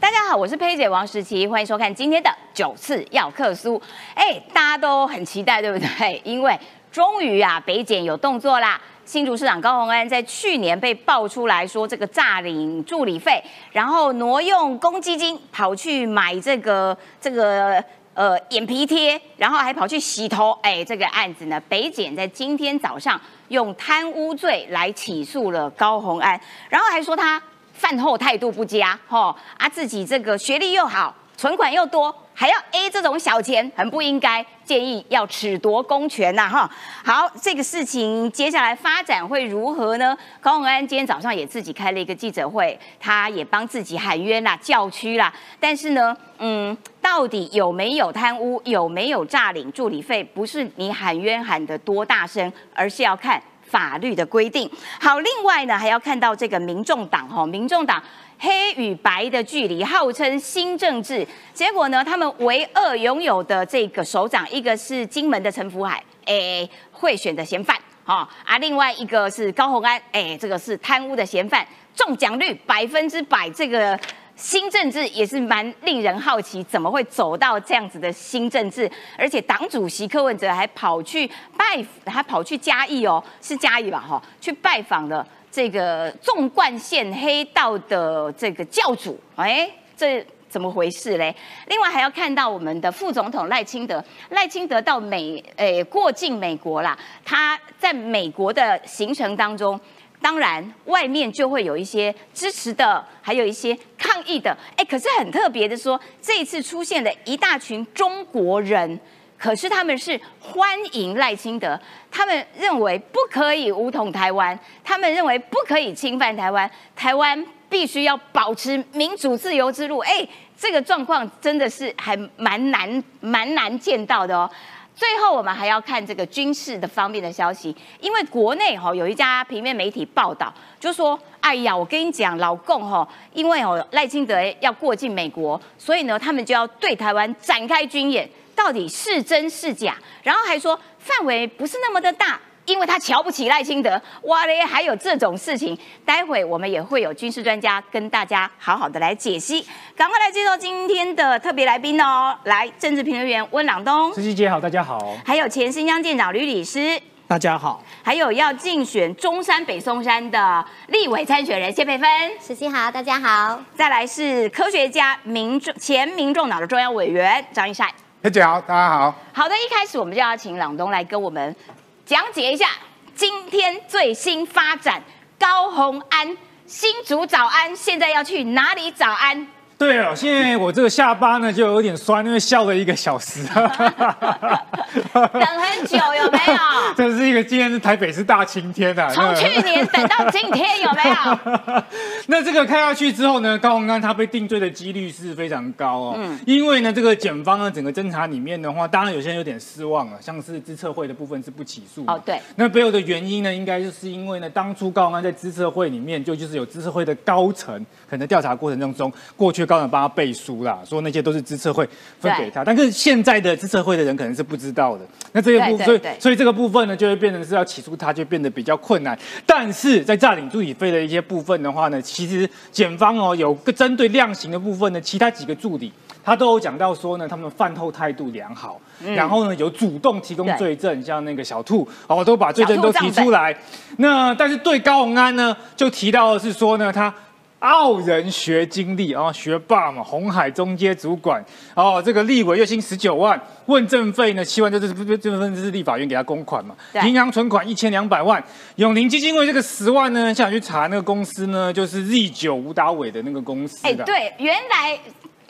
大家好，我是佩姐王时琪，欢迎收看今天的九次要客书。哎，大家都很期待，对不对？因为终于啊，北检有动作啦。新竹市长高虹安在去年被爆出来说这个诈领助理费，然后挪用公积金跑去买这个这个呃眼皮贴，然后还跑去洗头。哎，这个案子呢，北检在今天早上用贪污罪来起诉了高虹安，然后还说他饭后态度不佳，吼啊自己这个学历又好，存款又多。还要 A 这种小钱，很不应该，建议要褫夺公权呐，哈。好，这个事情接下来发展会如何呢？高永安今天早上也自己开了一个记者会，他也帮自己喊冤啦、叫屈啦。但是呢，嗯，到底有没有贪污，有没有诈领助理费，不是你喊冤喊得多大声，而是要看法律的规定。好，另外呢，还要看到这个民众党，哈，民众党。黑与白的距离，号称新政治，结果呢？他们唯二拥有的这个首长，一个是金门的陈福海，哎，贿选的嫌犯，哈啊，另外一个是高鸿安，哎，这个是贪污的嫌犯，中奖率百分之百，这个新政治也是蛮令人好奇，怎么会走到这样子的新政治？而且党主席柯文哲还跑去拜，还跑去嘉义哦，是嘉义吧？哈，去拜访了。这个纵贯线黑道的这个教主，哎，这怎么回事嘞？另外还要看到我们的副总统赖清德，赖清德到美，诶，过境美国啦。他在美国的行程当中，当然外面就会有一些支持的，还有一些抗议的。哎，可是很特别的说，这一次出现的一大群中国人。可是他们是欢迎赖清德，他们认为不可以武统台湾，他们认为不可以侵犯台湾，台湾必须要保持民主自由之路。哎，这个状况真的是还蛮难蛮难见到的哦。最后我们还要看这个军事的方面的消息，因为国内哈有一家平面媒体报道，就说：哎呀，我跟你讲，老共哈，因为哦赖清德要过境美国，所以呢他们就要对台湾展开军演。到底是真是假？然后还说范围不是那么的大，因为他瞧不起赖清德。哇嘞，还有这种事情，待会我们也会有军事专家跟大家好好的来解析。赶快来介绍今天的特别来宾哦！来，政治评论员温朗东，司机姐好，大家好。还有前新疆舰长吕礼师，大家好。还有要竞选中山北松山的立委参选人谢佩芬，司机好，大家好。再来是科学家民众前民众党的中央委员张一善。大家好，大家好。好的，一开始我们就要请朗东来跟我们讲解一下今天最新发展。高红安新竹早安，现在要去哪里早安？对哦，现在我这个下巴呢就有点酸，因为笑了一个小时，等很久有没有？这是一个今天是台北是大晴天啊，从去年等到今天有没有？那这个开下去之后呢，高鸿安他被定罪的几率是非常高哦，嗯，因为呢这个检方呢整个侦查里面的话，当然有些人有点失望了，像是资策会的部分是不起诉哦，对，那背后的原因呢，应该就是因为呢当初高鸿安在资策会里面就就是有资策会的高层可能调查过程当中过去。高人帮他背书啦，说那些都是资策会分给他，但是现在的资策会的人可能是不知道的。那这个部分，所以所以这个部分呢，就会变成是要起诉他，就变得比较困难。但是在诈领助理费的一些部分的话呢，其实检方哦有个针对量刑的部分呢，其他几个助理他都有讲到说呢，他们饭后态度良好，然后呢有主动提供罪证，像那个小兔哦都把罪证都提出来。那但是对高鸿安呢，就提到的是说呢他。傲人学经历啊，学霸嘛，红海中街主管哦，这个立委月薪十九万，问政费呢七万，就是这这份是立法院给他公款嘛？银行存款一千两百万，永宁基金会这个十万呢，想去查那个公司呢，就是 Z 九吴达伟的那个公司。哎，对，原来。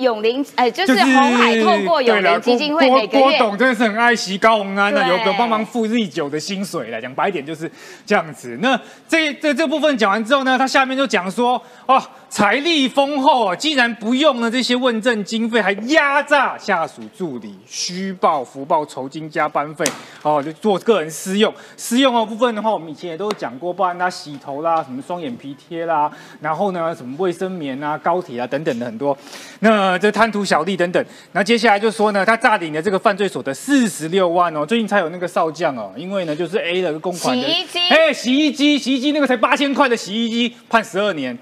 永林，哎，就是红海透过永林基金会每个月，郭董真的是很爱惜高鸿安的，有个帮忙付日久的薪水来讲白一点就是这样子。那这这这部分讲完之后呢，他下面就讲说，哦，财力丰厚啊，既然不用了这些问政经费，还压榨下属助理，虚报福报酬金加班费，哦，就做个人私用。私用的部分的话，我们以前也都讲过，不然他洗头啦，什么双眼皮贴啦，然后呢，什么卫生棉啊、高铁啊等等的很多，那。呃，这贪图小利等等，那接下来就说呢，他诈领的这个犯罪所得四十六万哦，最近才有那个少将哦，因为呢就是 A 了个公款的。洗衣机，哎，洗衣机，洗衣机那个才八千块的洗衣机，判十二年。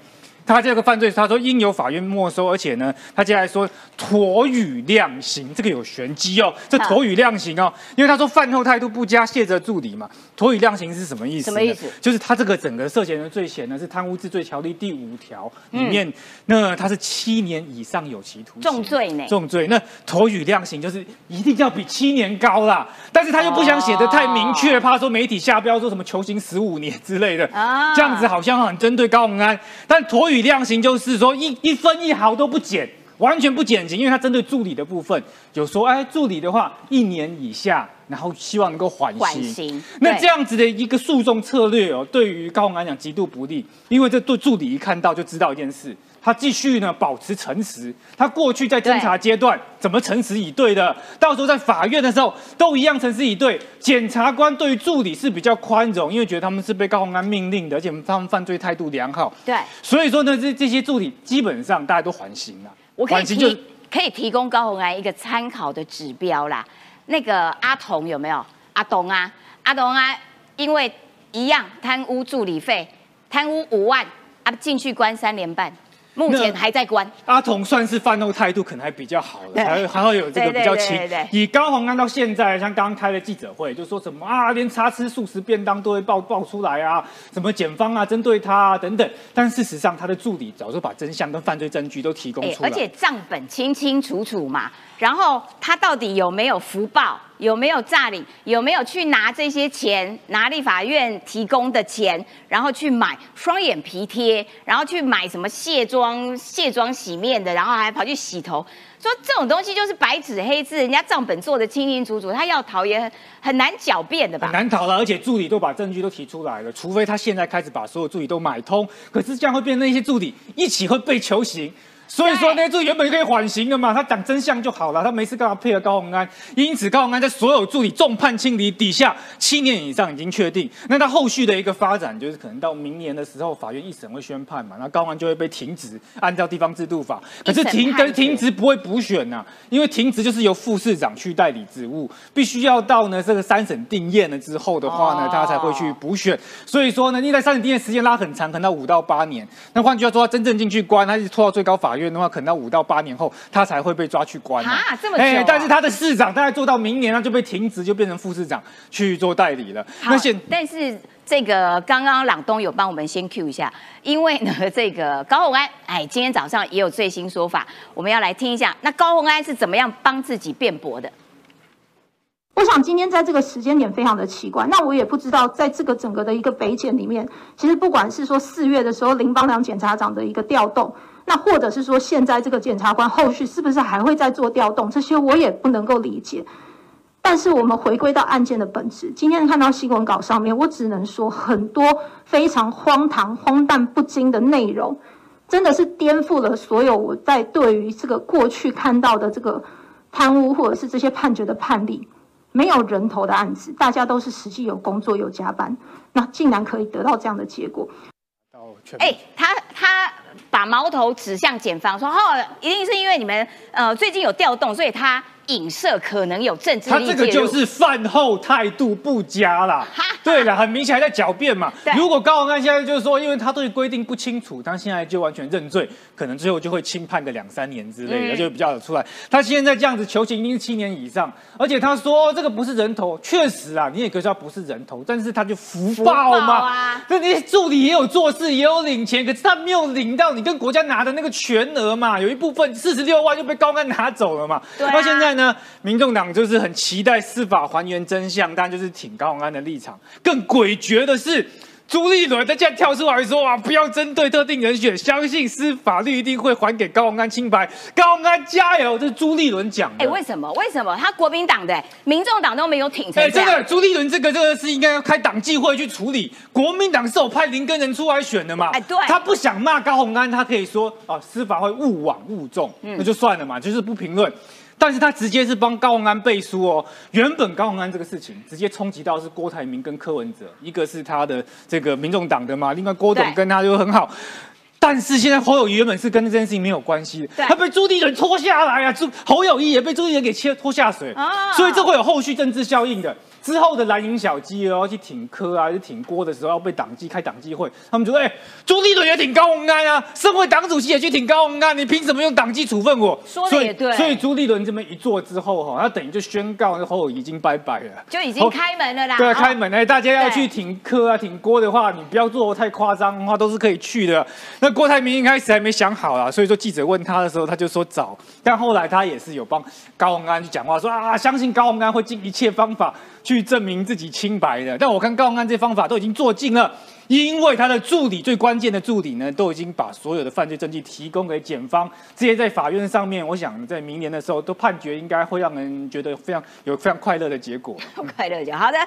他这个犯罪，他说应由法院没收，而且呢，他接下来说妥予量刑，这个有玄机哦。这妥予量刑哦，因为他说饭后态度不佳，卸责助理嘛。妥予量刑是什么意思？什么意思？就是他这个整个涉嫌的罪嫌呢，是贪污治罪条例第五条里面，那他是七年以上有期徒刑，重罪呢？重罪。那妥予量刑就是一定要比七年高啦，但是他又不想写的太明确，怕说媒体下标说什么求刑十五年之类的，啊这样子好像很针对高永安。但妥予量刑就是说一一分一毫都不减，完全不减刑，因为他针对助理的部分有说，哎，助理的话一年以下，然后希望能够缓刑。那这样子的一个诉讼策略哦，对于高鸿安讲极度不利，因为这对助理一看到就知道一件事。他继续呢保持诚实，他过去在侦查阶段怎么诚实以对的，到时候在法院的时候都一样诚实以对。检察官对于助理是比较宽容，因为觉得他们是被高洪安命令的，而且他们犯罪态度良好。对，所以说呢，这这些助理基本上大家都缓刑了。我可以提可以提供高红安一个参考的指标啦。那个阿童有没有？阿童啊，阿童啊，因为一样贪污助理费，贪污五万，啊进去关三年半。目前还在关。阿童算是饭后态度可能还比较好的，还还会有这个比较轻。以高宏安到现在，像刚刚开的记者会，就说什么啊，连查吃素食便当都会爆爆出来啊，什么检方啊针对他啊等等。但事实上，他的助理早就把真相跟犯罪证据都提供出来，而且账本清清楚楚嘛。然后他到底有没有福报？有没有诈领？有没有去拿这些钱，拿立法院提供的钱，然后去买双眼皮贴，然后去买什么卸妆、卸妆洗面的，然后还跑去洗头。说这种东西就是白纸黑字，人家账本做的清清楚楚，他要逃也很很难狡辩的吧？很难逃了，而且助理都把证据都提出来了，除非他现在开始把所有助理都买通，可是这样会变成那些助理一起会被求刑。所以说，那助理原本就可以缓刑的嘛，他讲真相就好了，他没事干嘛配合高鸿安？因此，高鸿安在所有助理重判清理底下，七年以上已经确定。那他后续的一个发展，就是可能到明年的时候，法院一审会宣判嘛，那高鸿安就会被停职，按照地方制度法。可是停跟停职不会补选呐，因为停职就是由副市长去代理职务，必须要到呢这个三审定验了之后的话呢，他才会去补选。所以说呢，因为三审定验时间拉很长，可能到五到八年。那换句话说，他真正进去关，他是拖到最高法院。院的话，可能要五到八年后，他才会被抓去关。啊，这么久！但是他的市长大概做到明年，他就被停职，就变成副市长去做代理了。那现但是这个刚刚朗东有帮我们先 Q 一下，因为呢，这个高鸿安，哎，今天早上也有最新说法，我们要来听一下。那高鸿安是怎么样帮自己辩驳的？我想今天在这个时间点非常的奇怪，那我也不知道在这个整个的一个北检里面，其实不管是说四月的时候林邦良检察长的一个调动。那或者是说，现在这个检察官后续是不是还会再做调动？这些我也不能够理解。但是我们回归到案件的本质，今天看到新闻稿上面，我只能说很多非常荒唐、荒诞不经的内容，真的是颠覆了所有我在对于这个过去看到的这个贪污或者是这些判决的判例，没有人头的案子，大家都是实际有工作有加班，那竟然可以得到这样的结果。哎，他他。把矛头指向检方，说：“哦，一定是因为你们呃最近有调动，所以他。”影射可能有政治，他这个就是饭后态度不佳啦。对了，很明显还在狡辩嘛。如果高宏安现在就是说，因为他对规定不清楚，他现在就完全认罪，可能最后就会轻判个两三年之类的，就比较有出来。他现在这样子求刑，一定是七年以上。而且他说这个不是人头，确实啊，你也可以说不是人头，但是他就福报嘛。那你助理也有做事，也有领钱，可是他没有领到你跟国家拿的那个全额嘛，有一部分四十六万就被高安拿走了嘛。那现在。那民众党就是很期待司法还原真相，但就是挺高宏安的立场。更诡谲的是，朱立伦在这样跳出来说啊，不要针对特定人选，相信司法律一定会还给高宏安清白。高宏安加油！这是朱立伦讲的。哎，为什么？为什么他国民党的、民众党都没有挺成这样？真的，朱立伦这个这个是应该要开党纪会去处理。国民党是有派林根人出来选的嘛？哎，对。他不想骂高宏安，他可以说啊，司法会误往误重，那就算了嘛，就是不评论。但是他直接是帮高鸿安背书哦。原本高鸿安这个事情直接冲击到是郭台铭跟柯文哲，一个是他的这个民众党的嘛，另外郭董跟他就很好。但是现在侯友谊原本是跟这件事情没有关系的，他被朱立伦拖下来啊，朱侯友谊也被朱立伦给切拖下水，啊所以这会有后续政治效应的。之后的蓝营小鸡哦要去挺柯啊，去挺郭的时候要被党纪开党纪会，他们觉得：哎、朱立伦也挺高鸿安啊，身为党主席也去挺高鸿安，你凭什么用党纪处分我？所以说得也对所以朱立伦这么一做之后哈，他等于就宣告那侯友谊已经拜拜了。就已经开门了啦。对啊，哦开门哎，大家要去挺柯啊、挺郭的话，你不要做太夸张的话，都是可以去的。那郭台铭一开始还没想好啦，所以说记者问他的时候，他就说找，但后来他也是有帮高鸿安去讲话，说啊，相信高鸿安会尽一切方法去证明自己清白的。但我看高鸿安这方法都已经做尽了。因为他的助理最关键的助理呢，都已经把所有的犯罪证据提供给检方，这些在法院上面，我想在明年的时候都判决，应该会让人觉得非常有非常快乐的结果。快乐就好的。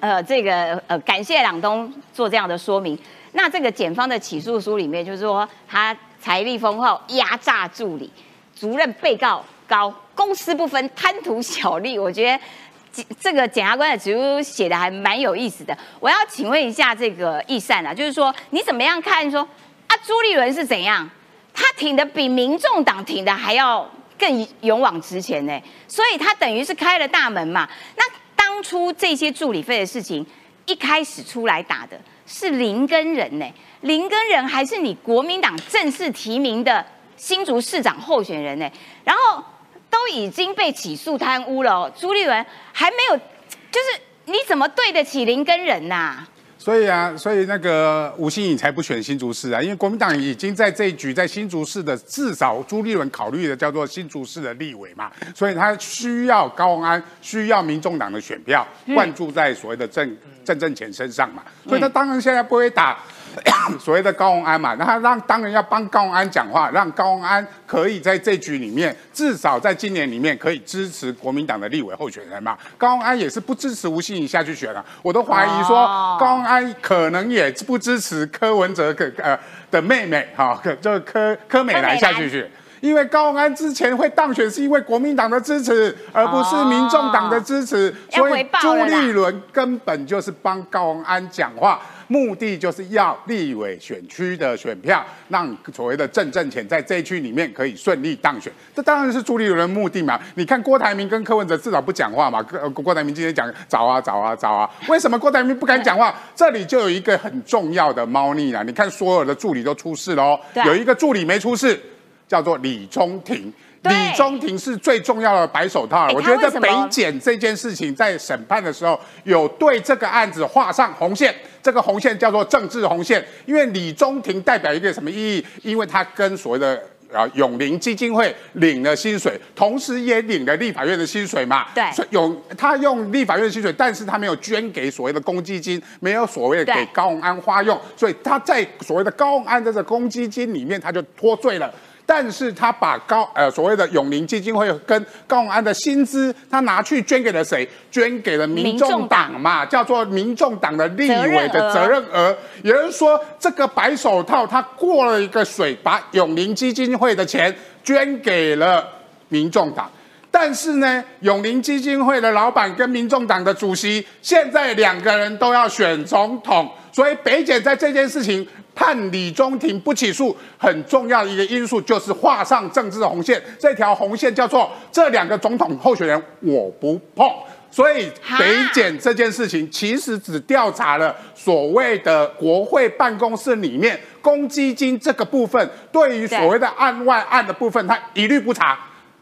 呃，这个呃，感谢朗东做这样的说明。那这个检方的起诉书里面，就是说他财力丰厚，压榨助理，主任被告高，公私不分，贪图小利。我觉得这这个检察官的指出写的还蛮有意思的。我要请问一下这个易善啊，就是说你怎么样看说啊，朱立伦是怎样？他挺的比民众党挺的还要更勇往直前呢，所以他等于是开了大门嘛。那当初这些助理费的事情，一开始出来打的是林根人呢，林根人还是你国民党正式提名的新竹市长候选人呢，然后都已经被起诉贪污了、哦，朱立伦还没有，就是你怎么对得起林根人呐、所以啊，所以那个吴欣颖才不选新竹市啊，因为国民党已经在这一局在新竹市的至少朱立伦考虑的叫做新竹市的立委嘛，所以他需要高鸿安，需要民众党的选票灌注在所谓的郑郑正前身上嘛，所以他当然现在不会打。所谓的高鸿安嘛，那他让当然要帮高鸿安讲话，让高鸿安可以在这局里面，至少在今年里面可以支持国民党的立委候选人嘛。高鸿安也是不支持吴欣颖下去选啊，我都怀疑说哦高鸿安可能也不支持柯文哲可呃的妹妹哈，可这个柯柯美兰下去选。因为高鸿安之前会当选，是因为国民党的支持，而不是民众党的支持，所以朱立伦根本就是帮高鸿安讲话，目的就是要立委选区的选票，让所谓的郑正前在这一区里面可以顺利当选。这当然是朱立伦的目的嘛。你看郭台铭跟柯文哲至少不讲话嘛，柯呃郭台铭今天讲早啊早啊早啊，为什么郭台铭不敢讲话？这里就有一个很重要的猫腻啦！你看所有的助理都出事了哦，有一个助理没出事，叫做李中庭。对李中庭是最重要的白手套我觉得北检这件事情在审判的时候，有对这个案子画上红线，这个红线叫做政治红线，因为李中庭代表一个什么意义？因为他跟所谓的。啊，永林基金会领了薪水，同时也领了立法院的薪水嘛。对所以永他用立法院的薪水，但是他没有捐给所谓的公积金，没有所谓的给高鸿安花用，所以他在所谓的高鸿安的这个公积金里面，他就脱罪了。但是他把高呃所谓的永林基金会跟高永安的薪资，他拿去捐给了谁？捐给了民众党嘛，叫做民众党的立委的责任额。也就是说，这个白手套他过了一个水，把永林基金会的钱捐给了民众党。但是呢，永林基金会的老板跟民众党的主席，现在两个人都要选总统，所以北检在这件事情判李中庭不起诉，很重要的一个因素就是画上政治红线。这条红线叫做这两个总统候选人我不碰。所以哈北检这件事情其实只调查了所谓的国会办公室里面公积金这个部分，对于所谓的案外案的部分，他一律不查。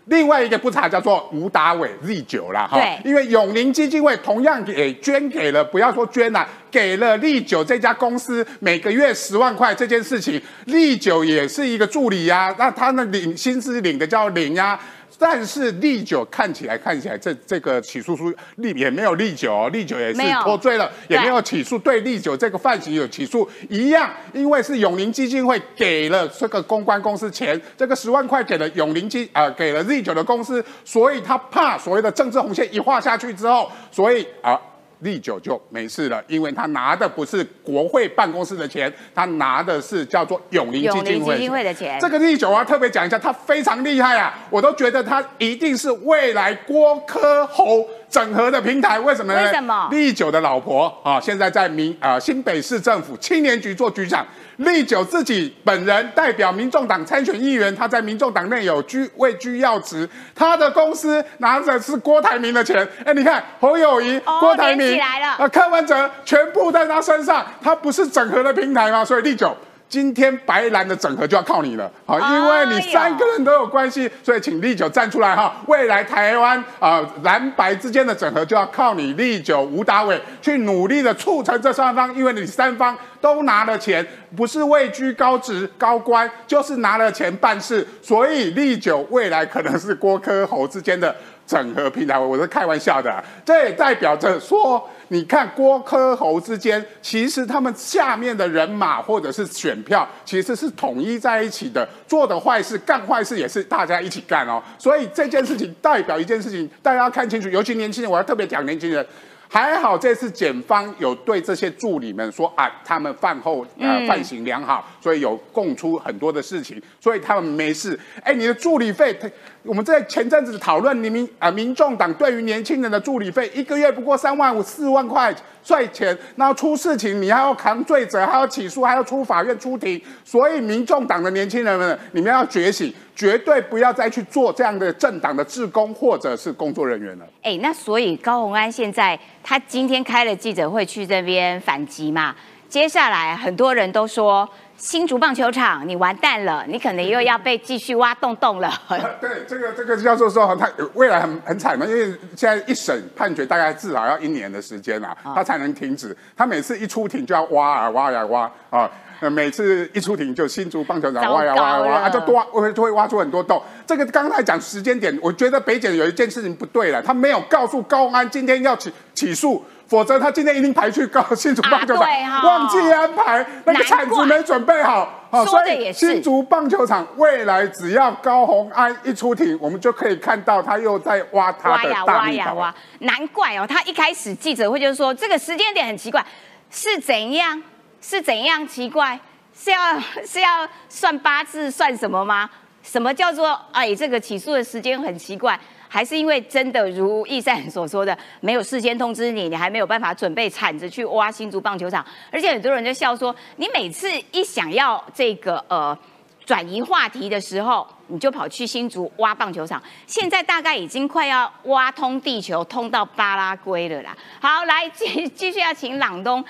另外一个不查叫做吴达伟 Z 九啦，哈。对，因为永宁基金会同样也捐给了，不要说捐啦，给了利九这家公司每个月十万块这件事情，利九也是一个助理呀、那他那领薪资领的叫零呀、但是利九看起来看起来这这个起诉书利也没有利九哦，利九也是脱罪了，也没有起诉对利九这个犯行有起诉一样，因为是永宁基金会给了这个公关公司钱，这个十万块给了永宁基呃给了 Z 九的公司，所以他怕所谓的政治红线一画下去之后，所以啊。利久就没事了，因为他拿的不是国会办公室的钱，他拿的是叫做永林基金会基金会的钱这个利九我要特别讲一下，他非常厉害啊！我都觉得他一定是未来郭科侯整合的平台，为什么呢？为什么立九的老婆啊，现在在民啊新北市政府青年局做局长。立九自己本人代表民众党参选议员，他在民众党内有居位居要职，他的公司拿着是郭台铭的钱。哎，你看侯友谊、哦郭台铭来了啊，柯文哲全部在他身上，他不是整合的平台吗？所以立九。今天白蓝的整合就要靠你了，好，因为你三个人都有关系，所以请立九站出来哈。未来台湾啊蓝白之间的整合就要靠你立九吴达伟去努力的促成这三方，因为你三方都拿了钱，不是位居高职高官，就是拿了钱办事，所以立九未来可能是郭科侯之间的整合平台，我是开玩笑的啊、这也代表着说，你看郭科侯之间，其实他们下面的人马或者是选票，其实是统一在一起的，做的坏事、干坏事也是大家一起干哦。所以这件事情代表一件事情，大家要看清楚，尤其年轻人，我要特别讲年轻人。还好这次检方有对这些助理们说啊，他们饭后呃嗯饭行良好，所以有供出很多的事情，所以他们没事。哎，你的助理费，我们在前阵子讨论，你民啊民众党对于年轻人的助理费一个月不过三万五四万块税钱，然后出事情你还要扛罪责，还要起诉，还要出法院出庭，所以民众党的年轻人们，你们要觉醒，绝对不要再去做这样的政党的职工或者是工作人员了。哎，那所以高虹安现在他今天开了记者会去这边反击嘛，接下来很多人都说新竹棒球场你完蛋了，你可能又要被继续挖洞洞了。对，这个这个教授说他未来很很惨嘛，因为现在一审判决大概至少要一年的时间啊，他才能停止。他每次一出庭就要挖啊挖呀挖啊。呃，每次一出庭就新竹棒球场挖呀挖呀挖，啊，就多会就会挖出很多洞。这个刚才讲时间点，我觉得北检有一件事情不对了，他没有告诉高安今天要起起诉，否则他今天一定排去告新竹棒球场，忘记安排那个铲子没准备好。好，所以新竹棒球场未来只要高红安一出庭，我们就可以看到他又在挖他的挖呀大呀挖，难怪哦，他一开始记者会就是说这个时间点很奇怪，是怎样？是怎样奇怪？是要是要算八字算什么吗？什么叫做哎这个起诉的时间很奇怪？还是因为真的如易善所说的，没有事先通知你，你还没有办法准备铲子去挖新竹棒球场，而且很多人就笑说，你每次一想要这个呃转移话题的时候，你就跑去新竹挖棒球场。现在大概已经快要挖通地球，通到巴拉圭了啦。好，来继继续要请朗东。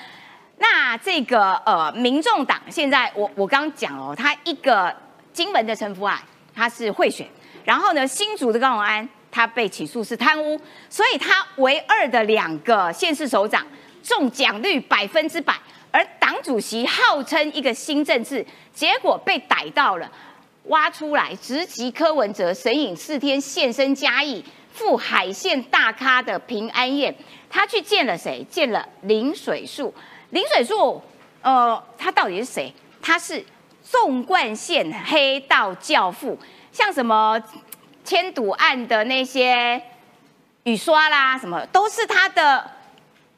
那这个呃，民众党现在我我刚刚讲哦，他一个金门的陈福海他是贿选，然后呢新竹的高永安他被起诉是贪污，所以他唯二的两个县市首长中奖率百分之百，而党主席号称一个新政治，结果被逮到了，挖出来直击柯文哲神隐四天现身嘉义赴海线大咖的平安宴，他去见了谁？见了林水树。林水树，呃，他到底是谁？他是纵贯线黑道教父，像什么千赌案的那些雨刷啦，什么都是他的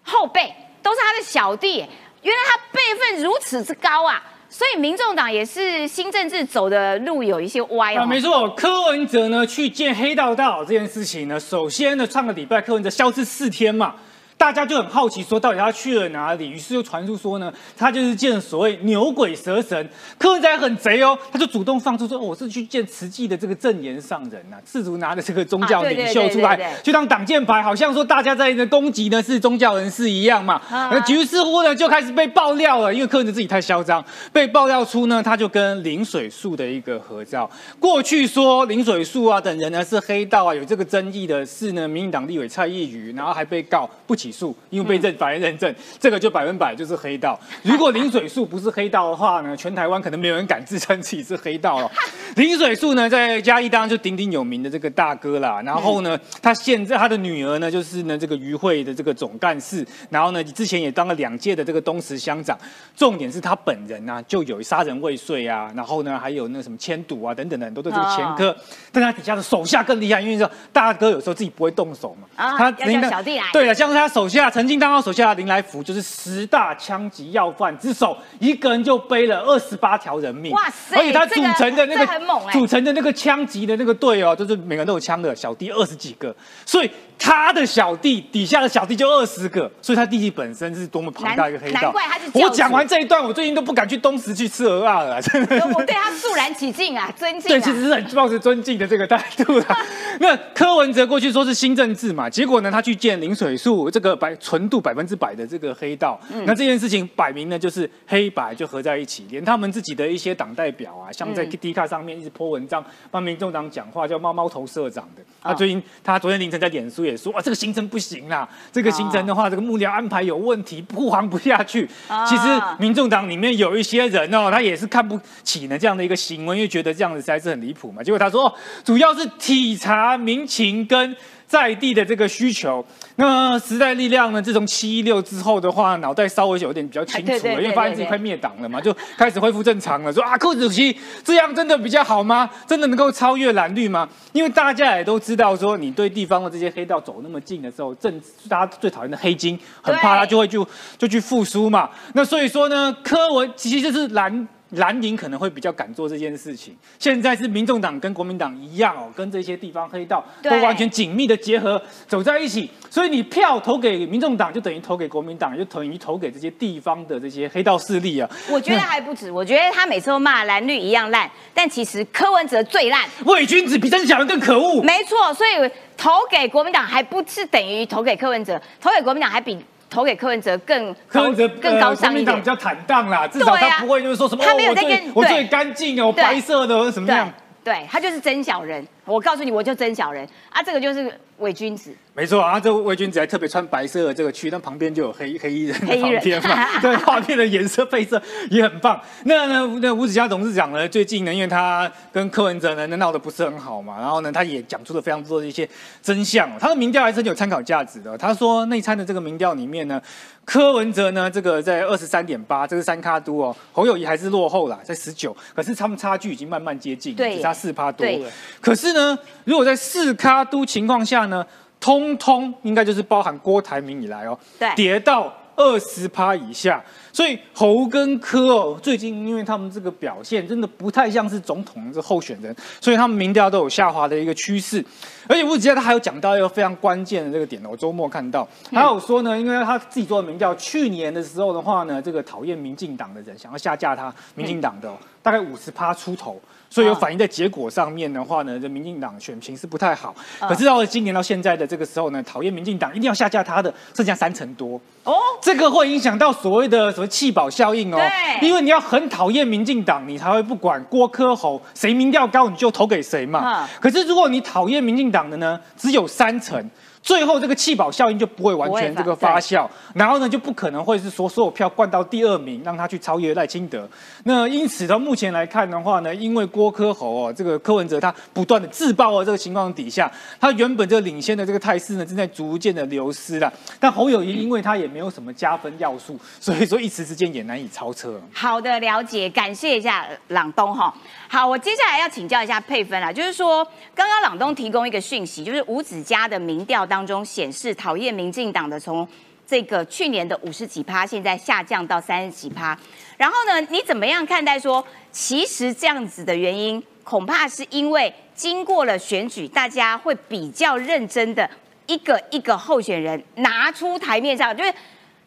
后辈，都是他的小弟。原来他辈分如此之高啊！所以民众党也是新政治走的路有一些歪哦。啊，没错，柯文哲呢去见黑道大佬这件事情呢，首先呢上个礼拜柯文哲消失四天嘛。大家就很好奇，说到底他去了哪里？于是就传出说呢，他就是见所谓牛鬼蛇神。柯文哲很贼哦，他就主动放出说，哦我是去见慈济的这个正言上人呐、试图拿着这个宗教领袖出来，对对对去当挡箭牌，好像说大家在那攻击呢是宗教人士一样嘛。啊那于是乎呢，就开始被爆料了，因为柯文哲自己太嚣张，被爆料出呢，他就跟林水树的一个合照。过去说林水树啊等人呢是黑道啊，有这个争议的是呢，民进党立委蔡依瑜，然后还被告不起诉，因为被认法院认证，这个就百分百就是黑道。如果林水树不是黑道的话呢，全台湾可能没有人敢自称自己是黑道了。林水树呢，在嘉义当然就鼎鼎有名的这个大哥啦。然后呢，他现在他的女儿呢，就是呢这个渔会的这个总干事，然后呢之前也当了两届的这个东石乡长。重点是他本人呢、就有杀人未遂啊，然后呢还有那什么迁赌啊等等的很多的这个前科。但他底下的手下更厉害，因为说大哥有时候自己不会动手嘛，啊他要叫小弟来对了，像他手下曾经当到手下的林来福，就是十大枪击要犯之首，一个人就背了二十八条人命。哇塞而且他组成的那个组成的那个枪击的那个队哦，就是每个人都有枪的小弟二十几个，所以他的小弟底下的小弟就二十个，所以他弟弟本身是多么庞大一个黑道。难难怪他是我讲完这一段，我最近都不敢去东石去吃鹅啊了，真的是。我对他肃然起敬啊，尊敬对，啊。其实是很抱着尊敬的这个态度的。那柯文哲过去说是新政治嘛，结果呢，他去见林水树这个百纯度百分之百的这个黑道，嗯那这件事情摆明呢就是黑白就合在一起，连他们自己的一些党代表啊，像在嗯 D 卡上面一直 po 文章帮民众党讲话，叫猫猫头社长的。哦他最近他昨天凌晨在脸书也说，啊，这个行程不行啦，这个行程的话，这个幕僚安排有问题，护航不下去。哦其实民众党里面有一些人哦，他也是看不起呢这样的一个行为，因为觉得这样子实在是很离谱嘛。结果他说，哦，主要是体察民情跟在地的这个需求。那时代力量呢，自从七一六之后的话，脑袋稍微有点比较清楚了，对对对因为发现自己快灭党了嘛，就开始恢复正常了。说啊，柯主席这样真的比较好吗？真的能够超越蓝绿吗？因为大家也都知道，说你对地方的这些黑道走那么近的时候，政大家最讨厌的黑金，很怕他就会就就去复苏嘛。那所以说呢，柯文其实就是蓝。蓝营可能会比较敢做这件事情，现在是民众党跟国民党一样哦，跟这些地方黑道都完全紧密的结合，走在一起。所以你票投给民众党，就等于投给国民党，就等于投给这些地方的这些黑道势力啊。我觉得还不止，我觉得他每次都骂蓝绿一样烂，但其实柯文哲最烂。伪君子比真小人更可恶。没错，所以投给国民党还不是等于投给柯文哲，投给国民党还比投给柯文哲更柯文哲更高尚一点民党比。较坦荡啦，至少他不会就是说什么，他没有在跟对最我最干净哦，我白色的什么样对。对他就是真小人，我告诉你，我就真小人啊！这个就是伪君子。没错啊，这魏君子还特别穿白色的这个区，但旁边就有黑黑衣人的黑衣人旁边嘛，对，画面的颜色配色也很棒。那呢，那吴子嘉董事长呢，最近呢，因为他跟柯文哲呢闹得不是很好嘛，然后呢，他也讲出了非常多的一些真相、哦。他的民调还是很有参考价值的。他说内参的这个民调里面呢，柯文哲呢这个在二十三点八，这个三咖都哦，侯友谊还是落后啦，在十九，可是他们差距已经慢慢接近，对只差四趴多对耶。可是呢，如果在四咖都情况下呢，通通应该就是包含郭台铭以来哦，对跌到二十趴以下。所以侯跟柯哦，最近因为他们这个表现真的不太像是总统的候选人，所以他们民调都有下滑的一个趋势。而且吴子嘉他还有讲到一个非常关键的这个点呢，我周末看到，他有说呢，因为他自己做的民调，去年的时候的话呢，这个讨厌民进党的人想要下架他，民进党的、哦大概五十趴出头。所以有反映在结果上面的话呢，这民进党选情是不太好。可是到了今年到现在的这个时候呢，讨厌民进党一定要下架他的剩下三成多。哦，这个会影响到所谓的什么弃保效应哦。对因为你要很讨厌民进党，你才会不管郭科侯谁民调高你就投给谁嘛。嗯可是如果你讨厌民进党的呢，只有三成。最后这个气保效应就不会完全这个发酵，然后呢就不可能会是说所有票灌到第二名，让他去超越赖清德。那因此到目前来看的话呢，因为郭科侯哦，这个柯文哲他不断的自爆哦这个情况底下，他原本这个领先的这个态势呢正在逐渐的流失了。但侯友谊因为他也没有什么加分要素，所以说一时之间也难以超车。好的，了解，感谢一下朗东哈。好，我接下来要请教一下佩芬啦，就是说，刚刚朗东提供一个讯息，就是吴子嘉的民调当当中显示，讨厌民进党的从这个去年的五十几趴，现在下降到三十几趴。然后呢，你怎么样看待说，其实这样子的原因，恐怕是因为经过了选举，大家会比较认真的一个一个候选人拿出台面上，就是。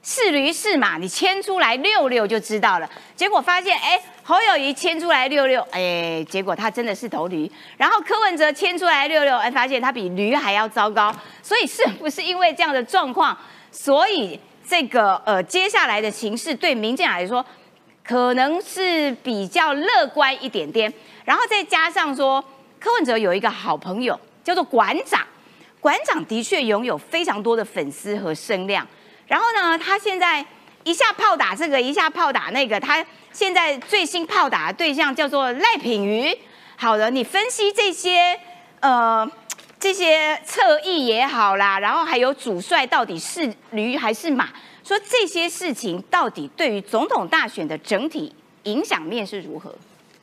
是驴是马，你牵出来遛遛就知道了。结果发现，哎，侯友谊牵出来遛遛，哎，结果他真的是头驴。然后柯文哲牵出来遛遛，哎，发现他比驴还要糟糕。所以是不是因为这样的状况，所以这个呃接下来的形势对民进党来说，可能是比较乐观一点点。然后再加上说，柯文哲有一个好朋友叫做馆长，馆长的确拥有非常多的粉丝和声量。然后呢，他现在一下炮打这个，一下炮打那个。他现在最新炮打的对象叫做赖品妤。好的，你分析这些呃这些侧翼也好啦，然后还有主帅到底是驴还是马，说这些事情到底对于总统大选的整体影响面是如何？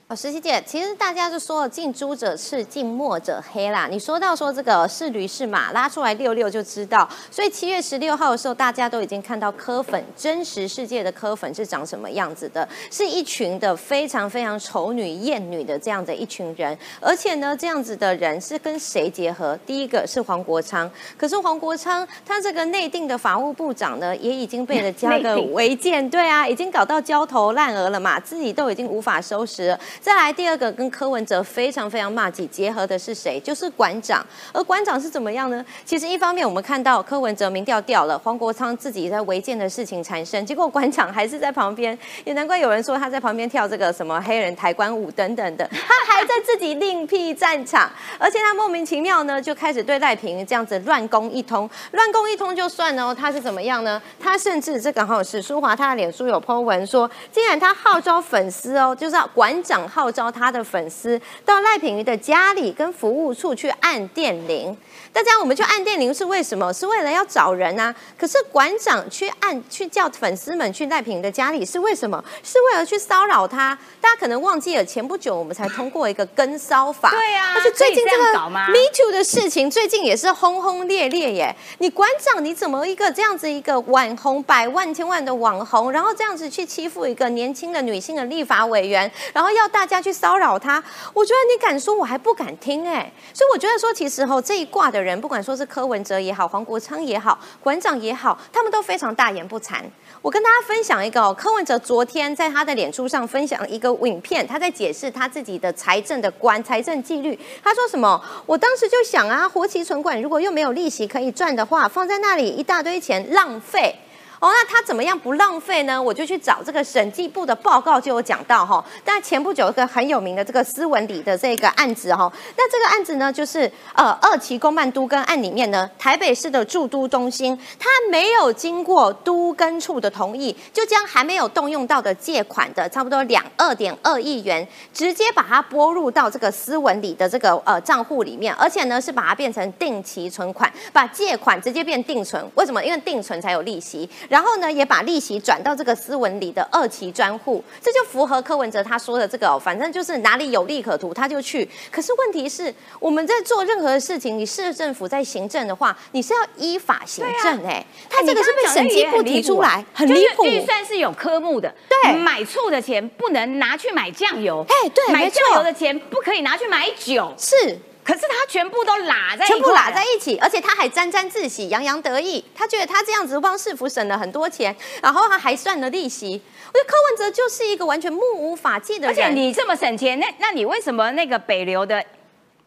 哦，石琪姐，其实大家就说了“近朱者赤，近墨者黑”啦。你说到说这个是驴是马，拉出来遛遛就知道。所以七月十六号的时候，大家都已经看到科粉真实世界的科粉是长什么样子的，是一群的非常非常丑女艳女的这样的一群人。而且呢，这样子的人是跟谁结合？第一个是黄国昌，可是黄国昌他这个内定的法务部长呢，也已经被人家的 违建，对啊，已经搞到焦头烂额了嘛，自己都已经无法收拾。再来第二个跟柯文哲非常非常骂起结合的是谁？就是馆长。而馆长是怎么样呢？其实一方面我们看到柯文哲民调掉了，黄国昌自己在违建的事情产生，结果馆长还是在旁边，也难怪有人说他在旁边跳这个什么黑人抬棺舞等等的，他还在自己另辟战场，而且他莫名其妙呢就开始对赖平这样子乱攻一通，乱攻一通就算了，他是怎么样呢？他甚至这个好像史书华他的脸书有 po 文说，竟然他号召粉丝哦，就是要馆长号召。他的粉丝到赖品瑜的家里跟服务处去按电铃，大家我们去按电铃是为什么？是为了要找人啊。可是馆长去按去叫粉丝们去赖品瑜的家里是为什么？是为了去骚扰他。大家可能忘记了，前不久我们才通过一个跟骚法。对啊，而且最近这个 Me Too 的事情最近也是轰轰烈烈耶。你馆长你怎么一个这样子一个网红百万千万的网红，然后这样子去欺负一个年轻的女性的立法委员，然后要大家去。骚扰他，我觉得你敢说，我还不敢听哎。所以我觉得说，其实吼这一卦的人，不管说是柯文哲也好，黄国昌也好，馆长也好，他们都非常大言不惭。我跟大家分享一个哦，柯文哲昨天在他的脸书上分享一个影片，他在解释他自己的财政的观、财政纪律。他说什么？我当时就想啊，活期存款如果又没有利息可以赚的话，放在那里一大堆钱浪费。哦，那他怎么样不浪费呢？我就去找这个审计部的报告，就有讲到哈。但前不久一个很有名的这个斯文里的这个案子哈，那这个案子呢，就是呃二期公办都跟案里面呢，台北市的驻都中心，他没有经过都跟处的同意，就将还没有动用到的借款的差不多两二点二亿元，直接把它拨入到这个斯文里的这个呃账户里面，而且呢是把它变成定期存款，把借款直接变定存。为什么？因为定存才有利息。然后呢，也把利息转到这个斯文里的二期专户，这就符合柯文哲他说的这个，反正就是哪里有利可图他就去。可是问题是，我们在做任何事情，你市政府在行政的话，你是要依法行政哎。他这个是被审计部提出来，很离谱。预算是有科目的，对，买醋的钱不能拿去买酱油，哎，对，买酱油的钱不可以拿去买酒，是。可是他全部都拉在全部拉在一起，而且他还沾沾自喜、洋洋得意。他觉得他这样子帮市府省了很多钱，然后他还算了利息。我觉得柯文哲就是一个完全目无法纪的人。而且你这么省钱，那那你为什么那个北流的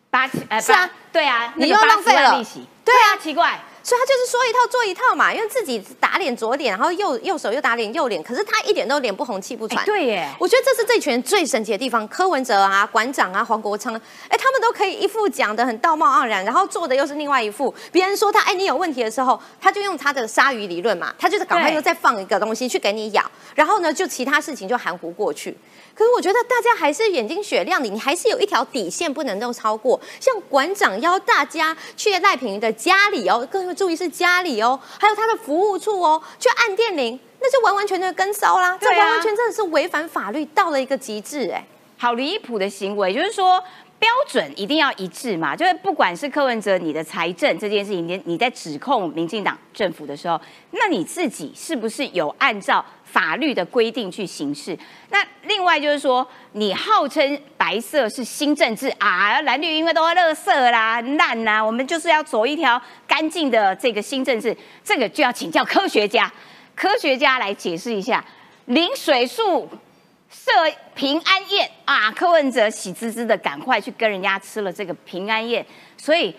八呃是啊，对啊，你又浪费了利息，对啊，奇怪。所以他就是说一套做一套嘛，因为自己打脸左脸，然后右右手又打脸右脸，可是他一点都脸不红气不喘。对耶，我觉得这是这群人最神奇的地方。柯文哲啊，馆长啊，黄国昌，哎，他们都可以一副讲的很道貌岸然，然后做的又是另外一副。别人说他哎你有问题的时候，他就用他的鲨鱼理论嘛，他就是赶快又再放一个东西去给你咬，然后呢就其他事情就含糊过去。可是我觉得大家还是眼睛雪亮的，你还是有一条底线不能够超过。像馆长邀大家去赖品瑜的家里哦，各位注意是家里哦，还有他的服务处哦，去按电铃，那就完完全全跟骚啦，这完完全真的是违反法律到了一个极致哎，好离谱的行为，就是说。标准一定要一致嘛，就是不管是柯文哲你的财政这件事情，你你在指控民进党政府的时候，那你自己是不是有按照法律的规定去行事？那另外就是说，你号称白色是新政治啊，蓝绿因为都垃圾啦、烂啦，我们就是要走一条干净的这个新政治，这个就要请教科学家，科学家来解释一下零水素。设平安宴啊，柯文哲喜滋滋的，赶快去跟人家吃了这个平安宴。所以，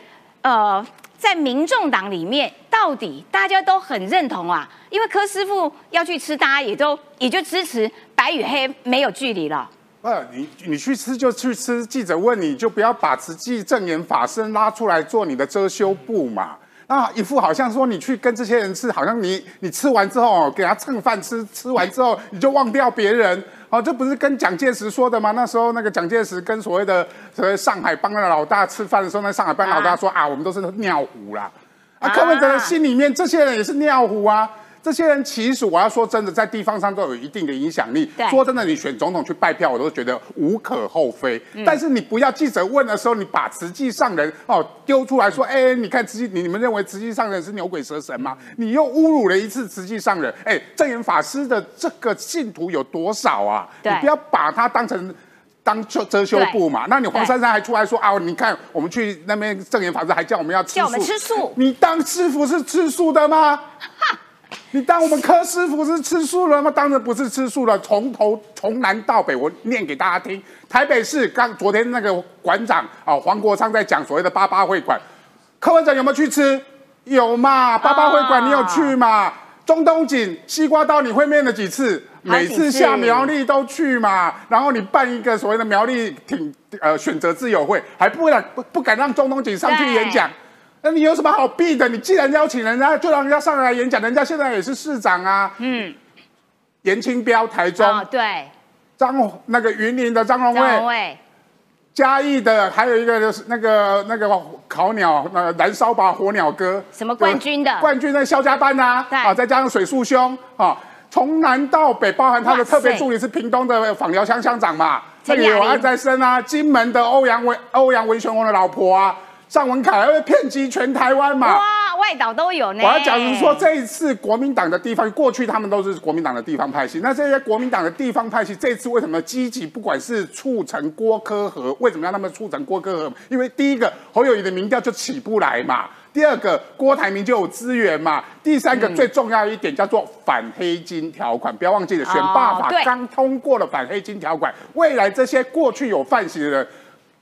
呃，在民众党里面，到底大家都很认同啊，因为柯师傅要去吃，大家也都也就支持白与黑没有距离了。呃，你你去吃就去吃，记者问你就不要把慈济正言法师拉出来做你的遮羞布嘛。那，一副好像说你去跟这些人吃，好像你你吃完之后给他蹭饭吃，吃完之后你就忘掉别人。哦，这不是跟蒋介石说的吗？那时候那个蒋介石跟所谓的所谓上海帮的老大吃饭的时候，那上海帮老大说啊，我们都是尿壶啦。啊，柯文哲心里面这些人也是尿壶啊。这些人其实我要说真的，在地方上都有一定的影响力。说真的，你选总统去拜票，我都觉得无可厚非。但是你不要记者问的时候，你把慈济上人哦丢出来说，哎，你看慈济，你你们认为慈济上人是牛鬼蛇神吗？你又侮辱了一次慈济上人。哎，正言法师的这个信徒有多少啊？你不要把他当成当遮遮羞布嘛。那你黄珊珊还出来说啊，你看我们去那边正言法师还叫我们要吃素，吃素，你当师傅是吃素的吗？你当我们柯师傅是吃素了吗？当然不是吃素了。从头从南到北，我念给大家听。台北市刚昨天那个馆长啊，黄国昌在讲所谓的八八会馆，柯文哲有没有去吃？有嘛？八八会馆你有去嘛？中东锦西瓜刀你会面了几次？每次下苗栗都去嘛？然后你办一个所谓的苗栗挺呃选择自由会，还不敢不不敢让中东锦上去演讲。那你有什么好避的？你既然邀请人家，就让人家上来演讲。人家现在也是市长啊。嗯。严清标，台中。对。张那个云林的张荣卫。嘉义的还有一个就是那个那个烤鸟，那个燃烧吧火鸟哥。什么冠军的？冠军的肖家班呐。啊，再加上水树兄啊，从南到北，包含他的特别助理是屏东的访寮乡乡长嘛。这里有安在生啊，金门的欧阳文欧阳文雄翁的老婆啊。尚文凯会遍及全台湾嘛？哇，外岛都有呢。我要讲是说，这一次国民党的地方，过去他们都是国民党的地方派系。那这些国民党的地方派系，这次为什么积极？不管是促成郭科和，为什么要他们促成郭科和？因为第一个侯友谊的民调就起不来嘛。第二个郭台铭就有资源嘛。第三个最重要一点叫做反黑金条款，不要忘记了，选罢法刚通过了反黑金条款，未来这些过去有犯行的人。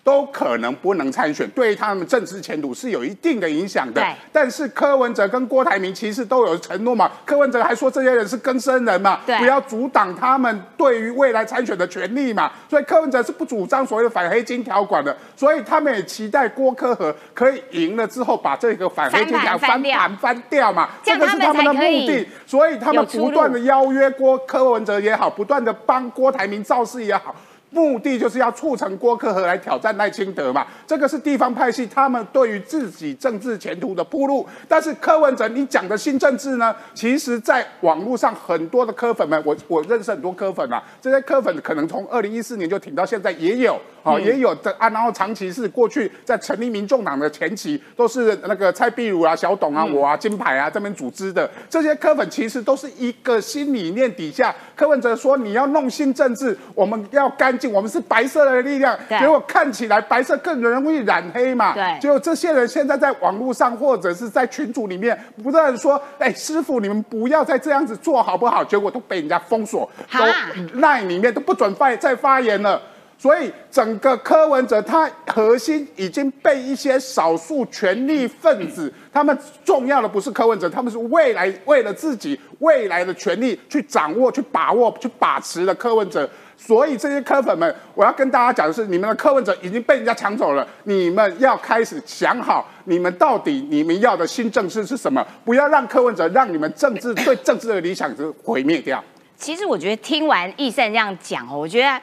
都可能不能参选，对他们政治前途是有一定的影响的。但是柯文哲跟郭台铭其实都有承诺嘛。柯文哲还说这些人是更生人嘛，不要阻挡他们对于未来参选的权利嘛。所以柯文哲是不主张所谓的反黑金条款的。所以他们也期待郭柯和可以赢了之后把这个反黑金条翻盘翻掉嘛。这个是他们的目的。所以他们不断的邀约郭柯文哲也好，不断的帮郭台铭造势也好。目的就是要促成郭克和来挑战赖清德嘛，这个是地方派系他们对于自己政治前途的铺路。但是柯文哲你讲的新政治呢，其实在网络上很多的柯粉们，我我认识很多柯粉啊，这些柯粉可能从二零一四年就挺到现在也有。啊，也有的啊，然后长期是过去在成立民众党的前期，都是那个蔡壁如啊、小董啊、我啊、金牌啊这边组织的这些柯粉，其实都是一个新理念底下。柯文哲说你要弄新政治，我们要干净，我们是白色的力量，结果看起来白色更容易染黑嘛。对，结果这些人现在在网络上或者是在群组里面不断说，哎，师傅你们不要再这样子做好不好？结果都被人家封锁，都赖里面都不准发再发言了。所以整个柯文哲，他核心已经被一些少数权力分子，他们重要的不是柯文哲，他们是未来为了自己未来的权利去掌握、去把握、去把持的柯文哲。所以这些科粉们，我要跟大家讲的是，你们的柯文者已经被人家抢走了，你们要开始想好，你们到底你们要的新政治是什么？不要让柯文者让你们政治对政治的理想是毁灭掉。其实我觉得听完易善这样讲哦，我觉得。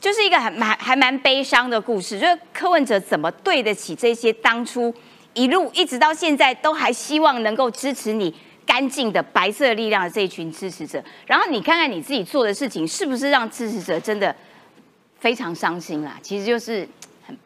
就是一个还蛮还蛮悲伤的故事，就是柯文哲怎么对得起这些当初一路一直到现在都还希望能够支持你干净的白色力量的这一群支持者，然后你看看你自己做的事情是不是让支持者真的非常伤心啦？其实就是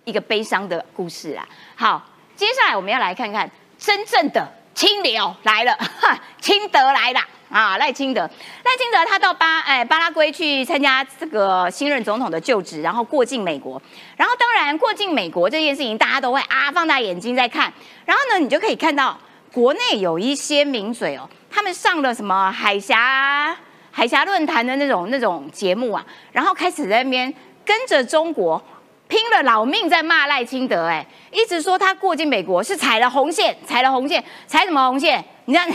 一个悲伤的故事啦。好，接下来我们要来看看真正的清流来了，清德来了。啊，赖清德，赖清德他到巴哎巴拉圭去参加这个新任总统的就职，然后过境美国，然后当然过境美国这件事情大家都会啊放大眼睛在看，然后呢你就可以看到国内有一些名嘴哦，他们上了什么海峡海峡论坛的那种那种节目啊，然后开始在那边跟着中国。拼了老命在骂赖清德，哎，一直说他过境美国是踩了红线，踩了红线，踩什么红线？你知道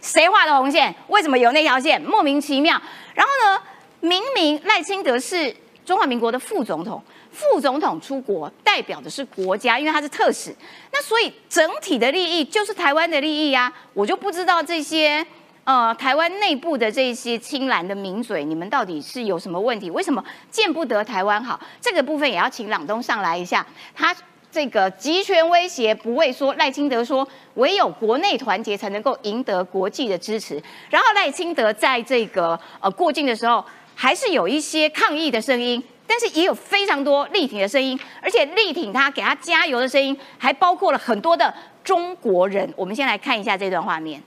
谁画的红线？为什么有那条线？莫名其妙。然后呢，明明赖清德是中华民国的副总统，副总统出国代表的是国家，因为他是特使，那所以整体的利益就是台湾的利益呀。我就不知道这些。呃，台湾内部的这些青蓝的名嘴，你们到底是有什么问题？为什么见不得台湾好？这个部分也要请朗东上来一下。他。这个集权威胁不畏说。赖清德说，唯有国内团结才能够赢得国际的支持。然后赖清德在这个呃过境的时候，还是有一些抗议的声音，但是也有非常多力挺的声音，而且力挺他、给他加油的声音，还包括了很多的中国人。我们先来看一下这段画面。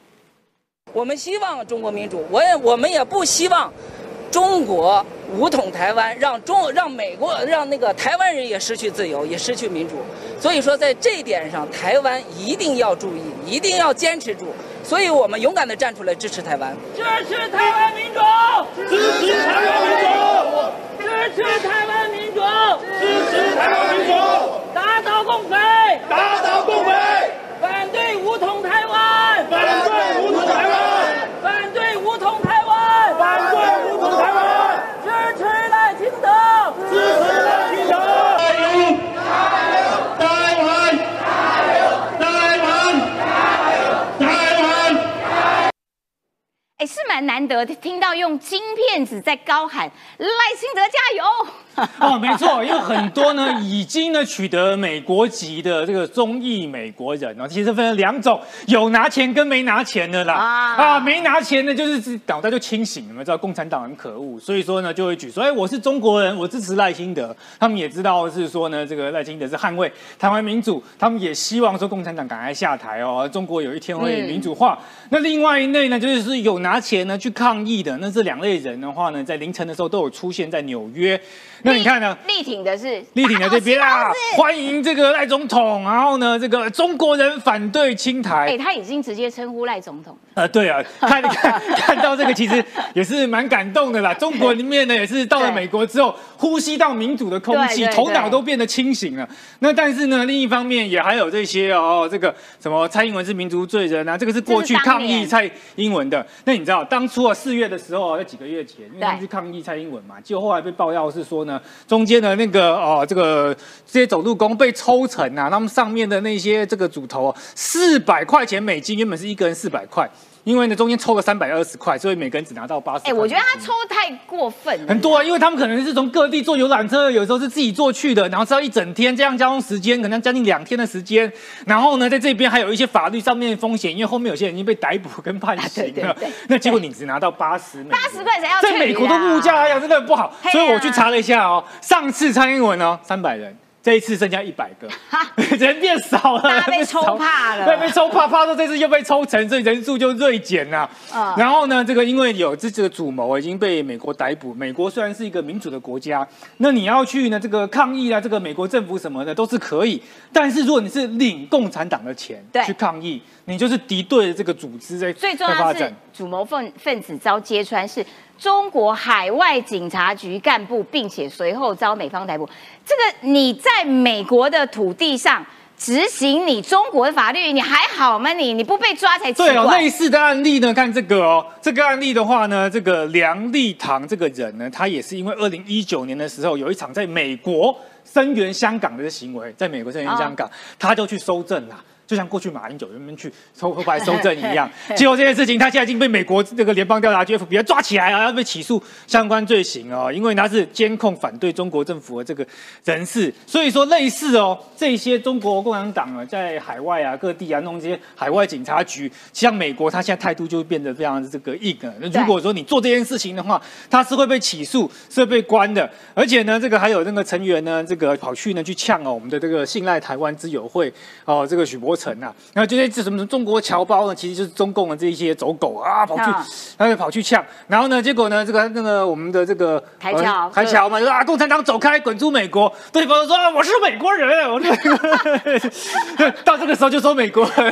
我们希望中国民主，我也我们也不希望中国武统台湾，让中让美国让那个台湾人也失去自由，也失去民主。所以说，在这一点上，台湾一定要注意，一定要坚持住。所以我们勇敢地站出来支持台湾，支持台湾民主，支持台湾民主，支持台湾民主，支持台湾民主，打倒共匪，打倒共匪，反对武统台湾，反对武统台湾。哎，是蛮难得听到用金片子在高喊赖清德加油。哦，没错，因为很多呢已经呢取得美国籍的这个中裔美国人哦，其实分成两种，有拿钱跟没拿钱的啦。啊，没拿钱的，就是脑袋就清醒，你们知道共产党很可恶，所以说呢就会举说，哎，我是中国人，我支持赖清德。他们也知道是说呢，这个赖清德是捍卫台湾民主，他们也希望说共产党赶快下台哦，中国有一天会民主化。那另外一类呢，就是有拿钱呢去抗议的，那这两类人的话呢，在凌晨的时候都有出现在纽约。那你看呢？力挺的是力挺的这边啊，欢迎这个赖总统。然后呢，这个中国人反对青台。哎，他已经直接称呼赖总统。呃，对啊，看看 看到这个，其实也是蛮感动的啦。中国里面呢，也是到了美国之后，呼吸到民主的空气，头脑都变得清醒了。那但是呢，另一方面也还有这些哦，这个什么蔡英文是民族罪人啊，这个是过去抗议蔡英文的。那你知道，当初啊四月的时候，在几个月前，因为他们去抗议蔡英文嘛，结果后来被爆料是说呢。中间的那个哦，这个这些走路工被抽成啊，他们上面的那些这个主头四百块钱美金，原本是一个人四百块。因为呢，中间抽了三百二十块，所以每个人只拿到八十。哎，我觉得他抽太过分了。很多啊，因为他们可能是从各地坐游览车，有时候是自己坐去的，然后是要一整天这样交通时间，可能将近两天的时间。然后呢，在这边还有一些法律上面的风险，因为后面有些人已经被逮捕跟判刑了。那结果你只拿到八十美。八十块钱要在美国的物价来讲真的很不好，所以我去查了一下哦，上次蔡英文呢三百人。这一次剩下一百个，人变少了，大被抽怕了，对，被抽怕，怕到这次又被抽成，所以人数就锐减了。啊然后呢，这个因为有这这个主谋已经被美国逮捕，美国虽然是一个民主的国家，那你要去呢这个抗议啊，这个美国政府什么的都是可以，但是如果你是领共产党的钱去抗议，你就是敌对这个组织在最重要是主谋分分子遭揭穿是。中国海外警察局干部，并且随后遭美方逮捕。这个你在美国的土地上执行你中国的法律，你还好吗？你你不被抓才奇怪。对哦，类似的案例呢，看这个哦，这个案例的话呢，这个梁立堂这个人呢，他也是因为二零一九年的时候有一场在美国声援香港的行为，在美国声援香港，他就去收证了。就像过去马英九原本去抽后排收证一样，结果这件事情他现在已经被美国这个联邦调查局 FBI 抓起来啊，要被起诉相关罪行哦，因为他是监控反对中国政府的这个人士，所以说类似哦，这些中国共产党啊，在海外啊各地啊弄这些海外警察局，像美国他现在态度就会变得非常的这个硬了。那如果说你做这件事情的话，他是会被起诉，是会被关的。而且呢，这个还有那个成员呢，这个跑去呢去呛哦我们的这个信赖台湾之友会哦，这个许博。城啊，然后这些这什么中国侨胞呢？其实就是中共的这一些走狗啊，跑去，他就跑去呛，然后呢，结果呢，这个那个我们的这个台侨，台侨嘛，就说啊，共产党走开，滚出美国。对方说啊，我是美国人，我 到这个时候就说美国。对。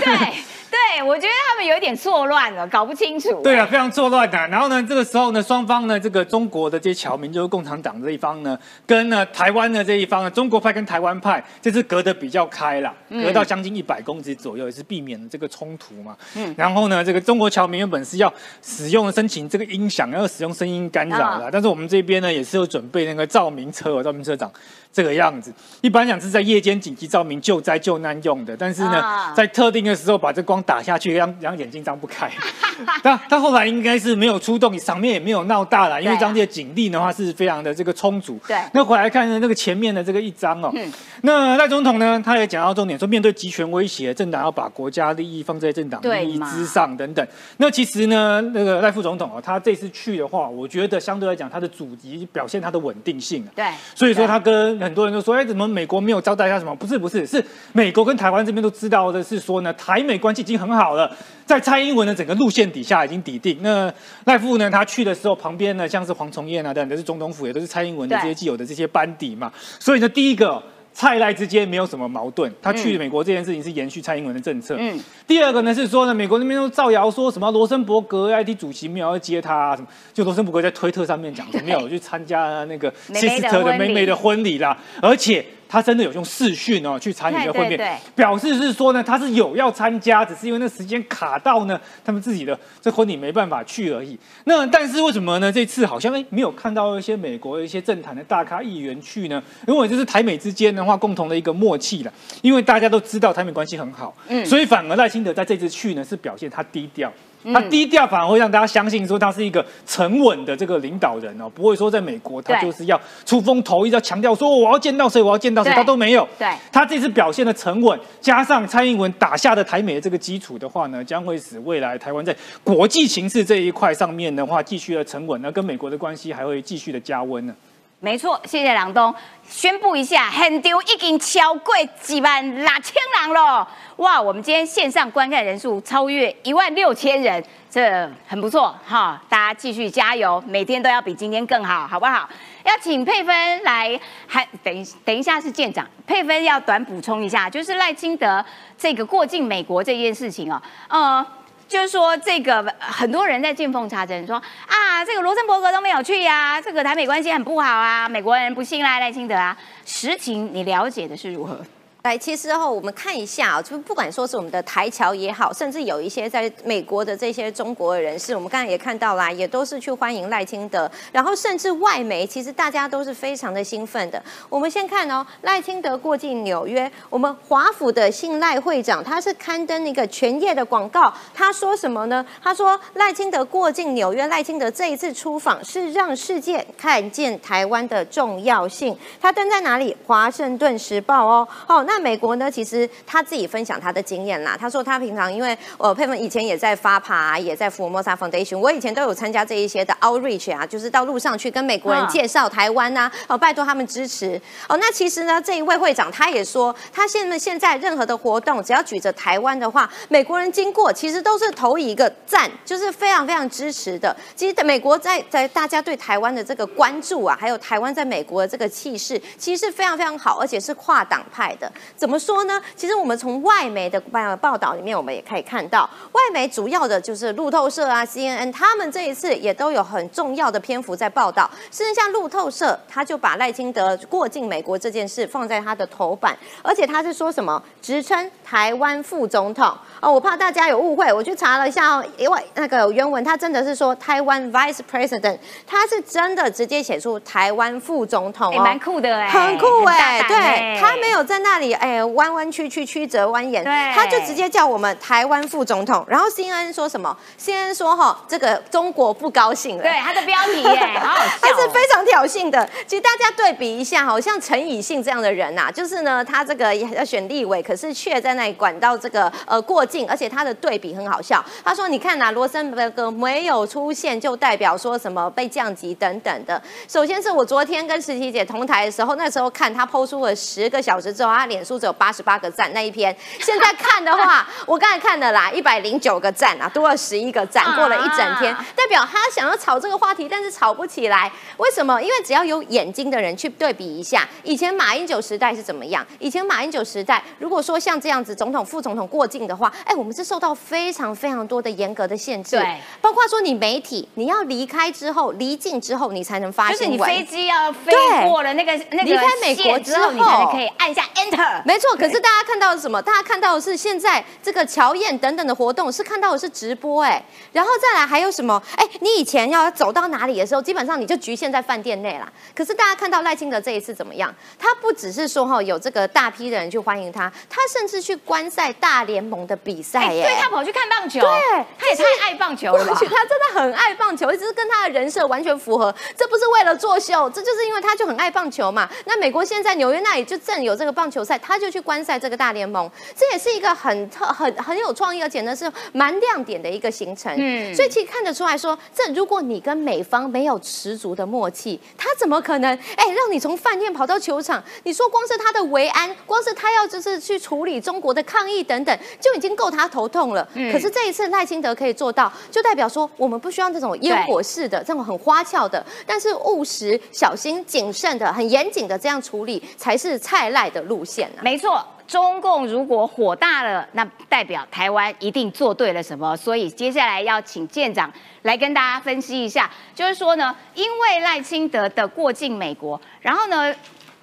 对，我觉得他们有一点错乱了，搞不清楚。对啊，非常错乱的。然后呢，这个时候呢，双方呢，这个中国的这些侨民，就是共产党这一方呢，跟呢台湾的这一方呢，中国派跟台湾派，这次隔得比较开了，隔到将近一百公尺左右，也是避免了这个冲突嘛。嗯。然后呢，这个中国侨民原本是要使用申请这个音响，要使用声音干扰的，但是我们这边呢，也是有准备那个照明车，照明车长。这个样子，一般讲是在夜间紧急照明救灾救难用的，但是呢，在特定的时候把这光打下。去，让让眼睛张不开。他他后来应该是没有出动，场面也没有闹大了，因为当地的警力的话是非常的这个充足。对，那回来看呢，那个前面的这个一张哦，那赖总统呢，他也讲到重点，说面对集权威胁，政党要把国家利益放在政党利益之上等等。那其实呢，那个赖副总统哦，他这次去的话，我觉得相对来讲，他的主题表现他的稳定性。对，所以说他跟很多人都说，哎，怎么美国没有招待他什么？不是不是，是美国跟台湾这边都知道的是说呢，台美关系已经很好了，在蔡英文的整个路线底下已经抵定。那赖富呢，他去的时候旁边呢，像是黄崇彦啊等，都是总统府，也都是蔡英文的这些既有的这些班底嘛。所以呢，第一个。蔡赖之间没有什么矛盾，他去美国这件事情是延续蔡英文的政策。嗯，第二个呢是说呢，美国那边都造谣说什么罗森伯格 IT 主席没有要接他，啊什么就罗森伯格在推特上面讲说 没有去参加那个希斯特的妹妹的婚礼啦，而且。他真的有用视讯哦去参与这会面，表示是说呢，他是有要参加，只是因为那时间卡到呢，他们自己的这婚礼没办法去而已。那但是为什么呢？这次好像哎没有看到一些美国一些政坛的大咖议员去呢？因为这是台美之间的话共同的一个默契了，因为大家都知道台美关系很好，嗯，所以反而赖清德在这次去呢是表现他低调。他低调反而会让大家相信说他是一个沉稳的这个领导人哦，不会说在美国他就是要出风头，一直要强调说我要见到谁，我要见到谁，他都没有。对，他这次表现的沉稳，加上蔡英文打下的台美的这个基础的话呢，将会使未来台湾在国际形势这一块上面的话继续的沉稳，那跟美国的关系还会继续的加温呢。没错，谢谢梁东宣布一下，很丢已经超过几万六千人了。哇，我们今天线上观看人数超越一万六千人，这很不错哈！大家继续加油，每天都要比今天更好，好不好？要请佩芬来，还等等一下是舰长，佩芬要短补充一下，就是赖清德这个过境美国这件事情哦，呃。就是说，这个很多人在见缝插针，说啊，这个罗森伯格都没有去呀，这个台美关系很不好啊，美国人不信赖赖清德啊，实情你了解的是如何？来，其实哈，我们看一下啊，就不管说是我们的台侨也好，甚至有一些在美国的这些中国人士，我们刚才也看到啦，也都是去欢迎赖清德，然后甚至外媒，其实大家都是非常的兴奋的。我们先看哦，赖清德过境纽约，我们华府的信赖会长，他是刊登一个全页的广告，他说什么呢？他说赖清德过境纽约，赖清德这一次出访是让世界看见台湾的重要性。他登在哪里？华盛顿时报哦，哦。那美国呢？其实他自己分享他的经验啦。他说他平常因为呃佩芬以前也在发爬，也在福摩沙 Foundation，我以前都有参加这一些的 outreach 啊，就是到路上去跟美国人介绍台湾呐，哦拜托他们支持哦。那其实呢，这一位会长他也说，他现在现在任何的活动，只要举着台湾的话，美国人经过其实都是投一个赞，就是非常非常支持的。其实美国在在大家对台湾的这个关注啊，还有台湾在美国的这个气势，其实是非常非常好，而且是跨党派的。怎么？说呢？其实我们从外媒的报报道里面，我们也可以看到，外媒主要的就是路透社啊、CNN，他们这一次也都有很重要的篇幅在报道。甚至像路透社，他就把赖清德过境美国这件事放在他的头版，而且他是说什么，直称台湾副总统。哦，我怕大家有误会，我去查了一下哦，因为那个原文他真的是说台湾 Vice President，他是真的直接写出台湾副总统哦，蛮酷的哎，很酷哎，对他没有在那里哎。弯弯曲曲、曲折蜿蜒，他就直接叫我们台湾副总统。然后 CNN 说什么？CNN 说哈，这个中国不高兴了。对，他的标题耶，好好笑。他是非常挑衅的。其实大家对比一下，好像陈以信这样的人呐，就是呢，他这个要选立委，可是却在那里管到这个呃过境，而且他的对比很好笑。他说：“你看呐，罗森伯格没有出现，就代表说什么被降级等等的。”首先是我昨天跟实习姐同台的时候，那时候看他抛出了十个小时之后，他脸书只有八十八个赞那一篇，现在看的话，我刚才看的啦，一百零九个赞啊，多了十一个赞，过了一整天，代表他想要炒这个话题，但是炒不起来。为什么？因为只要有眼睛的人去对比一下，以前马英九时代是怎么样？以前马英九时代，如果说像这样子总统、副总统过境的话，哎，我们是受到非常非常多的严格的限制，对，包括说你媒体你要离开之后，离境之后你才能发新闻，就是你飞机要飞过了那个那个离开美国之后，你才可以按下 Enter，没错，可是。大家看到的是什么？大家看到的是现在这个乔宴等等的活动，是看到的是直播哎，然后再来还有什么？哎，你以前要走到哪里的时候，基本上你就局限在饭店内啦。可是大家看到赖清德这一次怎么样？他不只是说哈有这个大批的人去欢迎他，他甚至去观赛大联盟的比。赛耶。对他跑去看棒球，对，他也太爱棒球了吧？他真的很爱棒球，只是跟他的人设完全符合。这不是为了作秀，这就是因为他就很爱棒球嘛。那美国现在纽约那里就正有这个棒球赛，他就去观赛这个大联盟，这也是一个很特、很很有创意，而且呢是蛮亮点的一个行程。嗯，所以其实看得出来说，这如果你跟美方没有十足的默契，他怎么可能哎让你从饭店跑到球场？你说光是他的维安，光是他要就是去处理中国的抗议等等，就已经够他头痛了。嗯，可是这一次赖清德可以做到，就代表说我们不需要这种烟火式的、这种很花俏的，但是务实、小心、谨慎的、很严谨的这样处理，才是蔡赖的路线啊。没错，中共如果火大了，那代表台湾一定做对了什么。所以接下来要请舰长来跟大家分析一下，就是说呢，因为赖清德的过境美国，然后呢。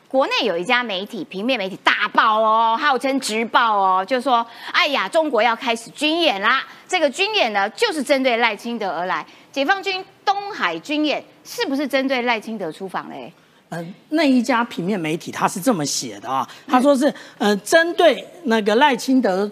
国内有一家媒体，平面媒体大爆哦，号称直报哦，就说：“哎呀，中国要开始军演啦！这个军演呢，就是针对赖清德而来。解放军东海军演是不是针对赖清德出访嘞？”呃，那一家平面媒体他是这么写的啊，他说是呃，针对那个赖清德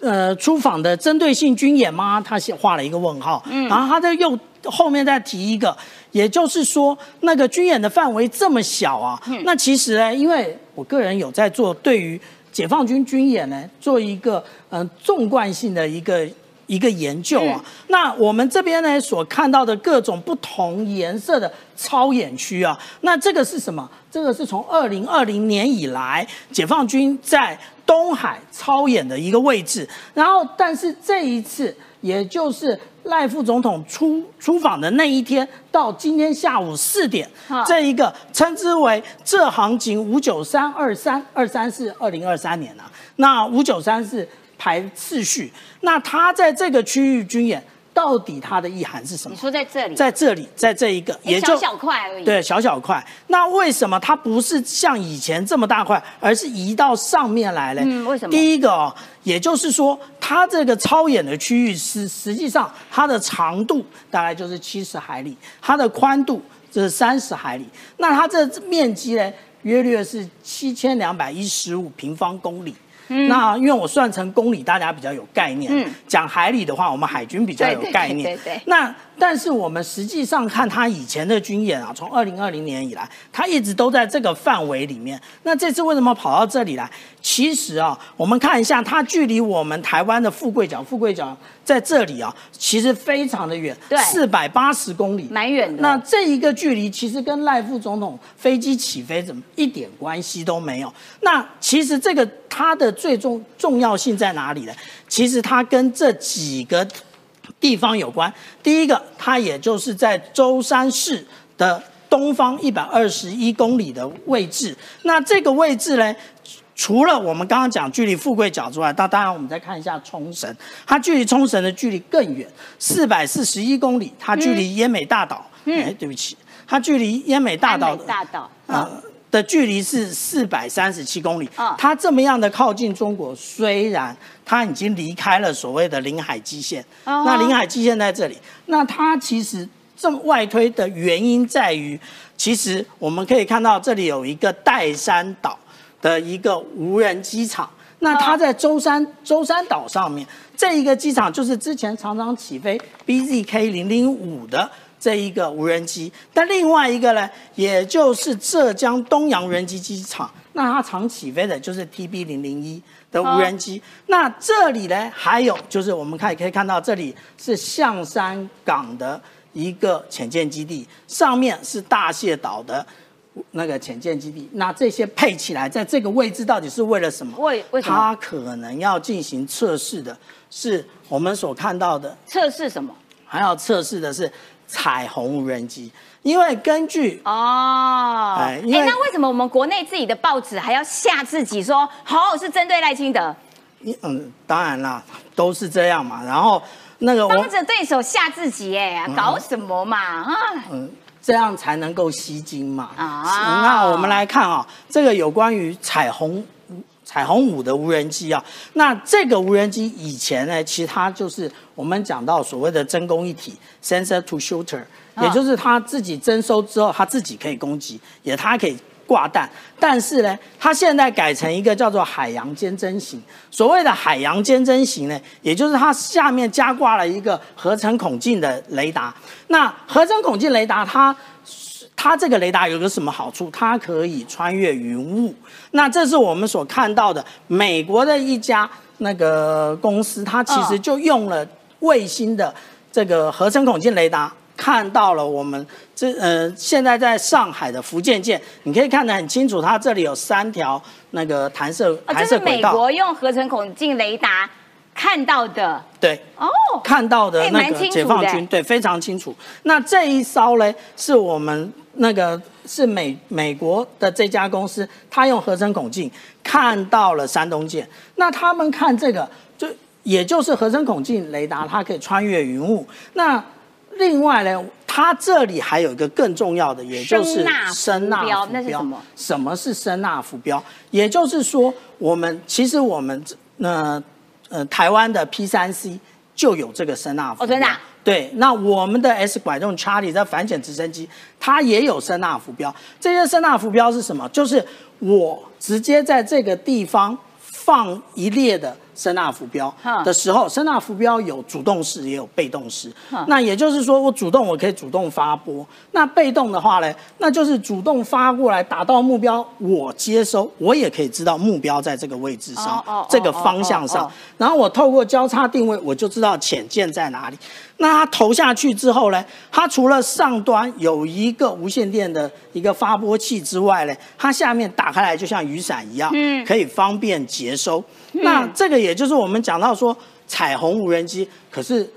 呃出访的针对性军演吗？他写画了一个问号，然后他就又后面再提一个。也就是说，那个军演的范围这么小啊，那其实呢，因为我个人有在做对于解放军军演呢，做一个嗯纵贯性的一个一个研究啊。那我们这边呢所看到的各种不同颜色的超演区啊，那这个是什么？这个是从二零二零年以来解放军在东海超演的一个位置。然后，但是这一次，也就是赖副总统出出访的那一天，到今天下午四点，这一个称之为这行情五九三二三二三是二零二三年啊，那五九三是排次序，那他在这个区域军演。到底它的意涵是什么？你说在这里，在这里，在这一个，也就小小块而已。对，小小块。那为什么它不是像以前这么大块，而是移到上面来了？嗯，为什么？第一个哦，也就是说，它这个超演的区域是实际上它的长度大概就是七十海里，它的宽度是三十海里。那它这面积呢，约略是七千两百一十五平方公里。那因为我算成公里，大家比较有概念。嗯，讲海里的话，我们海军比较有概念。对对。那但是我们实际上看他以前的军演啊，从二零二零年以来，他一直都在这个范围里面。那这次为什么跑到这里来？其实啊，我们看一下，它距离我们台湾的富贵角，富贵角在这里啊，其实非常的远，对，四百八十公里，蛮远的。那这一个距离，其实跟赖副总统飞机起飞怎么一点关系都没有。那其实这个它的最重重要性在哪里呢？其实它跟这几个地方有关。第一个，它也就是在舟山市的东方一百二十一公里的位置。那这个位置呢？除了我们刚刚讲距离富贵角之外，那当然我们再看一下冲绳，它距离冲绳的距离更远，四百四十一公里，它距离奄美大岛，哎，对不起，它距离奄美大岛大岛啊的距离是四百三十七公里，它这么样的靠近中国，虽然它已经离开了所谓的领海基线，那领海基线在这里，那它其实这么外推的原因在于，其实我们可以看到这里有一个岱山岛。的一个无人机场，那它在舟山舟山岛上面，这一个机场就是之前常常起飞 BZK 零零五的这一个无人机，但另外一个呢，也就是浙江东阳无人机机场，那它常起飞的就是 TB 零零一的无人机。那这里呢，还有就是我们看可以看到，这里是象山港的一个潜舰基地，上面是大蟹岛的。那个潜舰基地，那这些配起来，在这个位置到底是为了什么？为为什么？它可能要进行测试的，是我们所看到的测试什么？还要测试的是彩虹无人机，因为根据哦，哎，那为什么我们国内自己的报纸还要吓自己说，好是针对赖清德？嗯，当然啦，都是这样嘛。然后那个帮着对手吓自己，哎，搞什么嘛？啊，嗯。这样才能够吸睛嘛？啊，那我们来看啊，这个有关于彩虹彩虹五的无人机啊，那这个无人机以前呢，其实它就是我们讲到所谓的真攻一体 （sensor to shooter），也就是它自己征收之后，它自己可以攻击，也它可以挂弹，但是呢，它现在改成一个叫做海洋尖侦型。所谓的海洋尖侦型呢，也就是它下面加挂了一个合成孔径的雷达。那合成孔径雷达它。它这个雷达有个什么好处？它可以穿越云雾。那这是我们所看到的美国的一家那个公司，它其实就用了卫星的这个合成孔径雷达，看到了我们这呃现在在上海的福建舰，你可以看得很清楚，它这里有三条那个弹射弹射轨道。美国用合成孔径雷达看到的。对哦，看到的那个解放军对非常清楚。那这一艘嘞，是我们。那个是美美国的这家公司，他用合成孔径看到了山东舰。那他们看这个，就也就是合成孔径雷达，它可以穿越云雾。那另外呢，它这里还有一个更重要的，也就是声呐浮标。那是什么？什么是声呐浮标？也就是说，我们其实我们那呃台湾的 P 三 C 就有这个声呐浮标。对，那我们的 S 拐动 Charlie 在反潜直升机，它也有声呐浮标。这些声呐浮标是什么？就是我直接在这个地方放一列的。声纳浮标的时候，声纳浮标有主动式也有被动式。那也就是说，我主动我可以主动发波，那被动的话呢，那就是主动发过来打到目标，我接收，我也可以知道目标在这个位置上，这个方向上。然后我透过交叉定位，我就知道潜舰在哪里。那它投下去之后呢，它除了上端有一个无线电的一个发波器之外呢，它下面打开来就像雨伞一样，可以方便接收。那这个也就是我们讲到说彩虹无人机，可是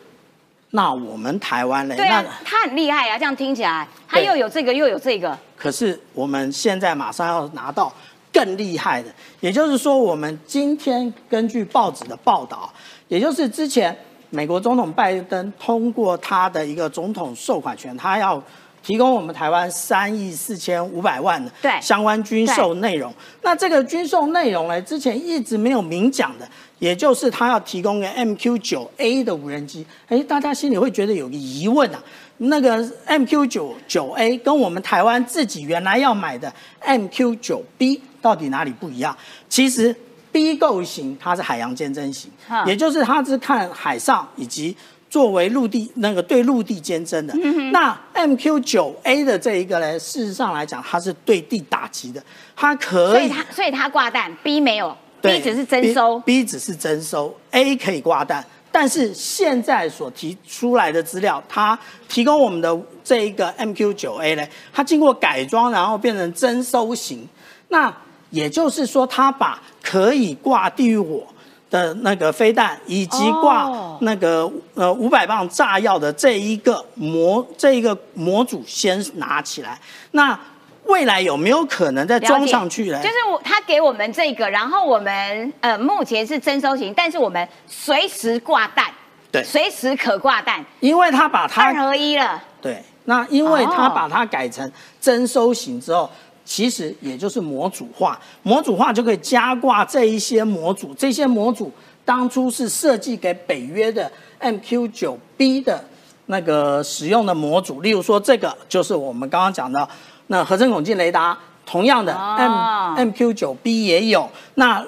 那我们台湾嘞，那他很厉害啊，这样听起来，他又有这个又有这个。可是我们现在马上要拿到更厉害的，也就是说，我们今天根据报纸的报道，也就是之前美国总统拜登通过他的一个总统授款权，他要。提供我们台湾三亿四千五百万的相关军售内容。那这个军售内容呢，之前一直没有明讲的，也就是他要提供个 MQ 九 A 的无人机。哎，大家心里会觉得有个疑问啊，那个 MQ 九九 A 跟我们台湾自己原来要买的 MQ 九 B 到底哪里不一样？其实 B 构型它是海洋监侦型，也就是它是看海上以及。作为陆地那个对陆地监侦的，那 MQ 九 A 的这一个呢，事实上来讲，它是对地打击的，它可以，所以它所以它挂弹，B 没有，B 只是征收，B 只是征收，A 可以挂弹，但是现在所提出来的资料，它提供我们的这一个 MQ 九 A 呢，它经过改装，然后变成征收型，那也就是说，它把可以挂地狱火。的那个飞弹以及挂那个呃五百磅炸药的这一个模这一个模组先拿起来，那未来有没有可能再装上去呢？就是我他给我们这个，然后我们呃目前是征收型，但是我们随时挂弹，对，随时可挂弹，因为他把它二合一了，对，那因为他把它改成征收型之后。其实也就是模组化，模组化就可以加挂这一些模组。这些模组当初是设计给北约的 MQ9B 的那个使用的模组。例如说，这个就是我们刚刚讲的那合成孔径雷达，同样的 M MQ9B 也有。那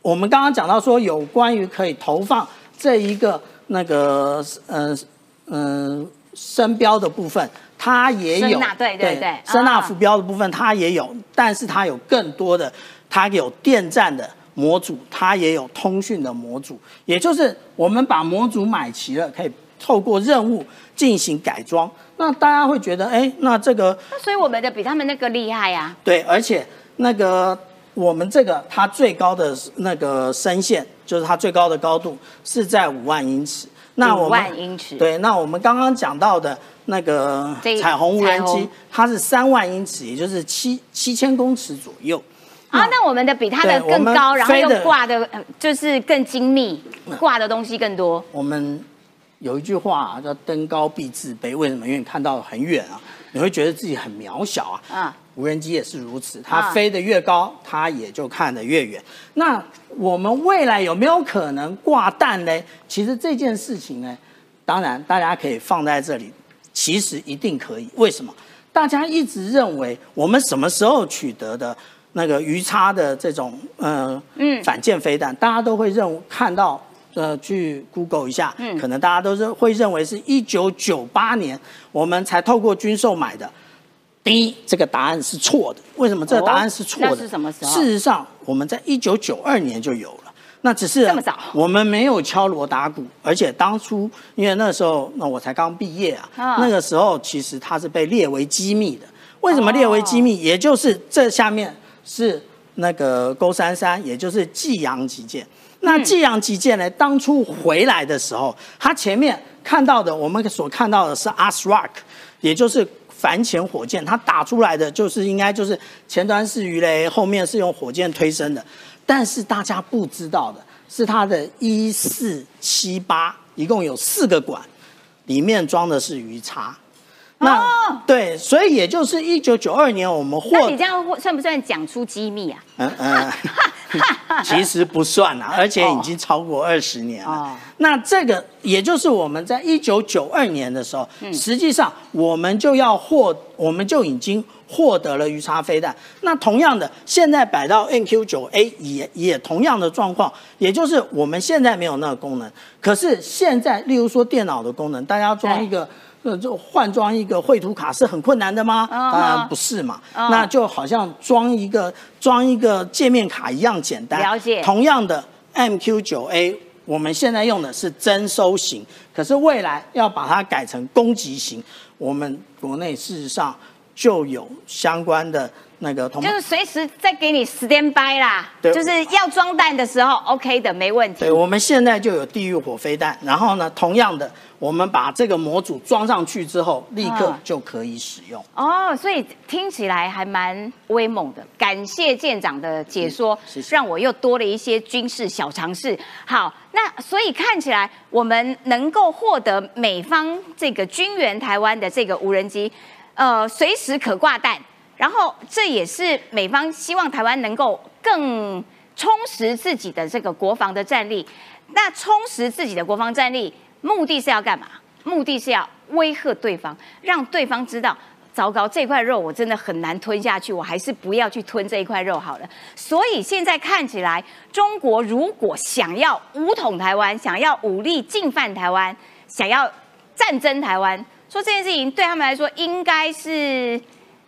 我们刚刚讲到说，有关于可以投放这一个那个呃嗯声标的部分。它也有，对对对，声纳浮标的部分它也有，但是它有更多的，它有电站的模组，它也有通讯的模组，也就是我们把模组买齐了，可以透过任务进行改装。那大家会觉得，哎，那这个，所以我们的比他们那个厉害呀。对，而且那个我们这个它最高的那个声线，就是它最高的高度是在五万英尺。那五万英尺。对，那我们刚刚讲到的。那个彩虹无人机，它是三万英尺，也就是七七千公尺左右。啊，那我们的比它的更高，然后又挂的，就是更精密，挂的东西更多。我们有一句话叫“登高必自卑”，为什么？因为你看到很远啊，你会觉得自己很渺小啊。啊，无人机也是如此，它飞得越高，它也就看得越远。那我们未来有没有可能挂弹呢？其实这件事情呢，当然大家可以放在这里。其实一定可以，为什么？大家一直认为我们什么时候取得的那个鱼叉的这种呃嗯反舰飞弹，大家都会认看到呃去 Google 一下，嗯，可能大家都是会认为是一九九八年我们才透过军售买的。第一，这个答案是错的。为什么这个答案是错的？那是什么时候？事实上，我们在一九九二年就有了。那只是这么早，我们没有敲锣打鼓，而且当初因为那时候，那我才刚毕业啊，那个时候其实它是被列为机密的。为什么列为机密？也就是这下面是那个勾三三，也就是济阳旗舰。那济阳旗舰呢，当初回来的时候，它前面看到的，我们所看到的是 ASRock，也就是反潜火箭，它打出来的就是应该就是前端是鱼雷，后面是用火箭推升的。但是大家不知道的是，它的一四七八一共有四个管，里面装的是鱼叉。那对，所以也就是一九九二年我们获，那你这样算不算讲出机密啊？嗯 嗯，其实不算啊，而且已经超过二十年了。那这个也就是我们在一九九二年的时候，实际上我们就要获，我们就已经。获得了鱼叉飞弹，那同样的，现在摆到 NQ 九 A 也也同样的状况，也就是我们现在没有那个功能，可是现在，例如说电脑的功能，大家装一个呃，就换装一个绘图卡是很困难的吗？当然不是嘛，那就好像装一个装一个界面卡一样简单。了解。同样的 MQ 九 A，我们现在用的是征收型，可是未来要把它改成攻击型，我们国内事实上。就有相关的那个，就是随时再给你 stand by 啦，就是要装弹的时候，OK 的，没问题。对，我们现在就有地狱火飞弹，然后呢，同样的，我们把这个模组装上去之后，立刻就可以使用。哦，所以听起来还蛮威猛的。感谢舰长的解说，让我又多了一些军事小常识。好，那所以看起来我们能够获得美方这个军援台湾的这个无人机。呃，随时可挂弹，然后这也是美方希望台湾能够更充实自己的这个国防的战力。那充实自己的国防战力，目的是要干嘛？目的是要威吓对方，让对方知道，糟糕，这块肉我真的很难吞下去，我还是不要去吞这一块肉好了。所以现在看起来，中国如果想要武统台湾，想要武力进犯台湾，想要战争台湾。说这件事情对他们来说，应该是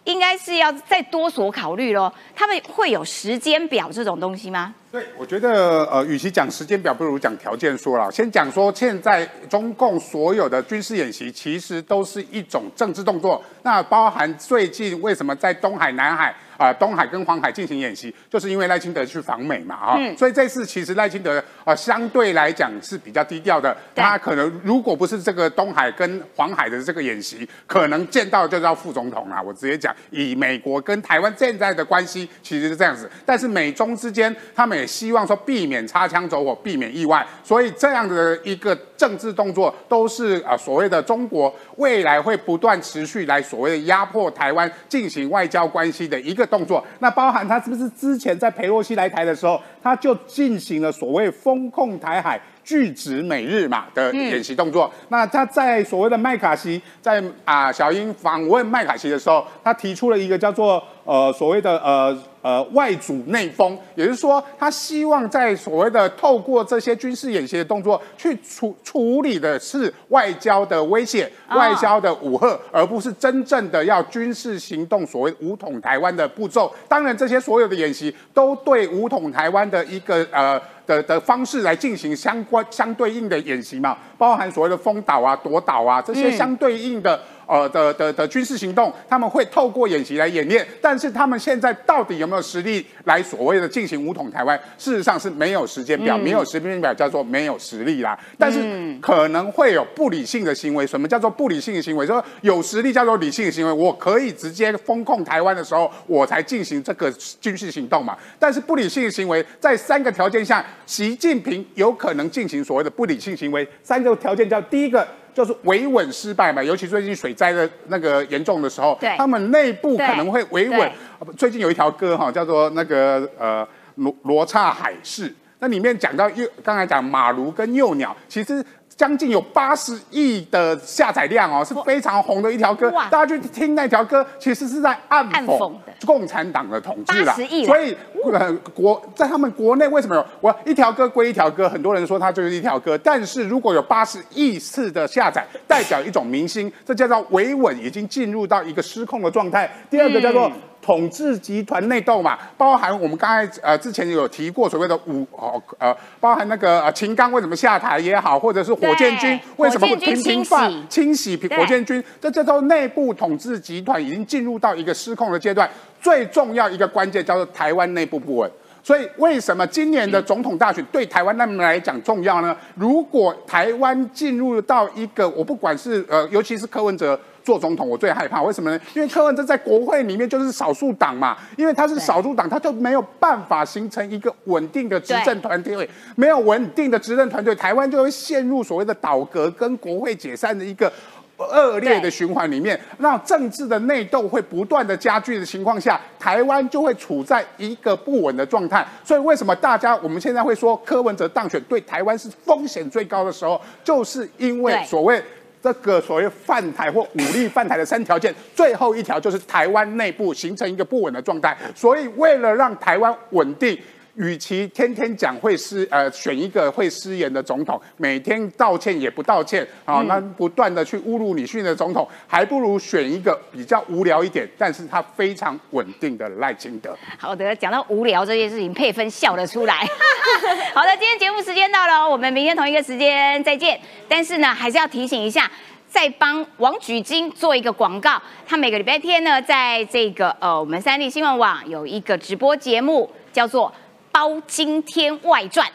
应该是要再多所考虑咯。他们会有时间表这种东西吗？对，我觉得呃，与其讲时间表，不如讲条件说了。先讲说，现在中共所有的军事演习，其实都是一种政治动作。那包含最近为什么在东海、南海？啊，东海跟黄海进行演习，就是因为赖清德去访美嘛，啊，所以这次其实赖清德啊相对来讲是比较低调的，他可能如果不是这个东海跟黄海的这个演习，可能见到就叫副总统啊。我直接讲，以美国跟台湾现在的关系，其实是这样子。但是美中之间，他们也希望说避免擦枪走火，避免意外，所以这样的一个政治动作，都是啊所谓的中国未来会不断持续来所谓的压迫台湾进行外交关系的一个。动作，那包含他是不是之前在佩洛西来台的时候，他就进行了所谓风控台海、拒止美日嘛的演习动作？那他在所谓的麦卡锡，在啊小英访问麦卡锡的时候，他提出了一个叫做呃所谓的呃。呃，外主内封，也就是说，他希望在所谓的透过这些军事演习的动作，去处处理的是外交的威胁、外交的武吓，而不是真正的要军事行动，所谓武统台湾的步骤。当然，这些所有的演习都对武统台湾的一个呃的的方式来进行相关相对应的演习嘛，包含所谓的封岛啊、夺岛啊这些相对应的。呃的的的军事行动，他们会透过演习来演练，但是他们现在到底有没有实力来所谓的进行武统台湾？事实上是没有时间表，没有时间表叫做没有实力啦。但是可能会有不理性的行为。什么叫做不理性的行为？说有实力叫做理性的行为，我可以直接封控台湾的时候，我才进行这个军事行动嘛。但是不理性的行为，在三个条件下，习近平有可能进行所谓的不理性行为。三个条件叫第一个。就是维稳失败嘛，尤其最近水灾的那个严重的时候，他们内部可能会维稳。最近有一条歌哈，叫做那个呃罗罗刹海市。那里面讲到幼，刚才讲马卢跟幼鸟，其实。将近有八十亿的下载量哦，是非常红的一条歌。大家去听那条歌，其实是在暗讽共产党的统治啦。亿，所以呃国在他们国内为什么有我一条歌归一条歌？很多人说它就是一条歌，但是如果有八十亿次的下载，代表一种明星，这叫做维稳已经进入到一个失控的状态。第二个叫做。统治集团内斗嘛，包含我们刚才呃之前有提过所谓的五哦呃，包含那个呃秦刚为什么下台也好，或者是火箭军为什么会频频犯清洗火箭军，这这都内部统治集团已经进入到一个失控的阶段。最重要一个关键叫做台湾内部不稳，所以为什么今年的总统大选对台湾那么来讲重要呢？如果台湾进入到一个我不管是呃，尤其是柯文哲。做总统我最害怕，为什么呢？因为柯文哲在国会里面就是少数党嘛，因为他是少数党，他就没有办法形成一个稳定的执政团队，没有稳定的执政团队，台湾就会陷入所谓的倒阁跟国会解散的一个恶劣的循环里面，让政治的内斗会不断的加剧的情况下，台湾就会处在一个不稳的状态。所以为什么大家我们现在会说柯文哲当选对台湾是风险最高的时候，就是因为所谓。这个所谓犯台或武力犯台的三条件，最后一条就是台湾内部形成一个不稳的状态。所以，为了让台湾稳定。与其天天讲会失呃选一个会失言的总统，每天道歉也不道歉啊，那不断的去侮辱女性的总统，还不如选一个比较无聊一点，但是他非常稳定的赖清德。好的，讲到无聊这件事情，佩芬笑了出来。好的，今天节目时间到了，我们明天同一个时间再见。但是呢，还是要提醒一下，再帮王举金做一个广告。他每个礼拜天呢，在这个呃我们三立新闻网有一个直播节目，叫做。《包青天外传》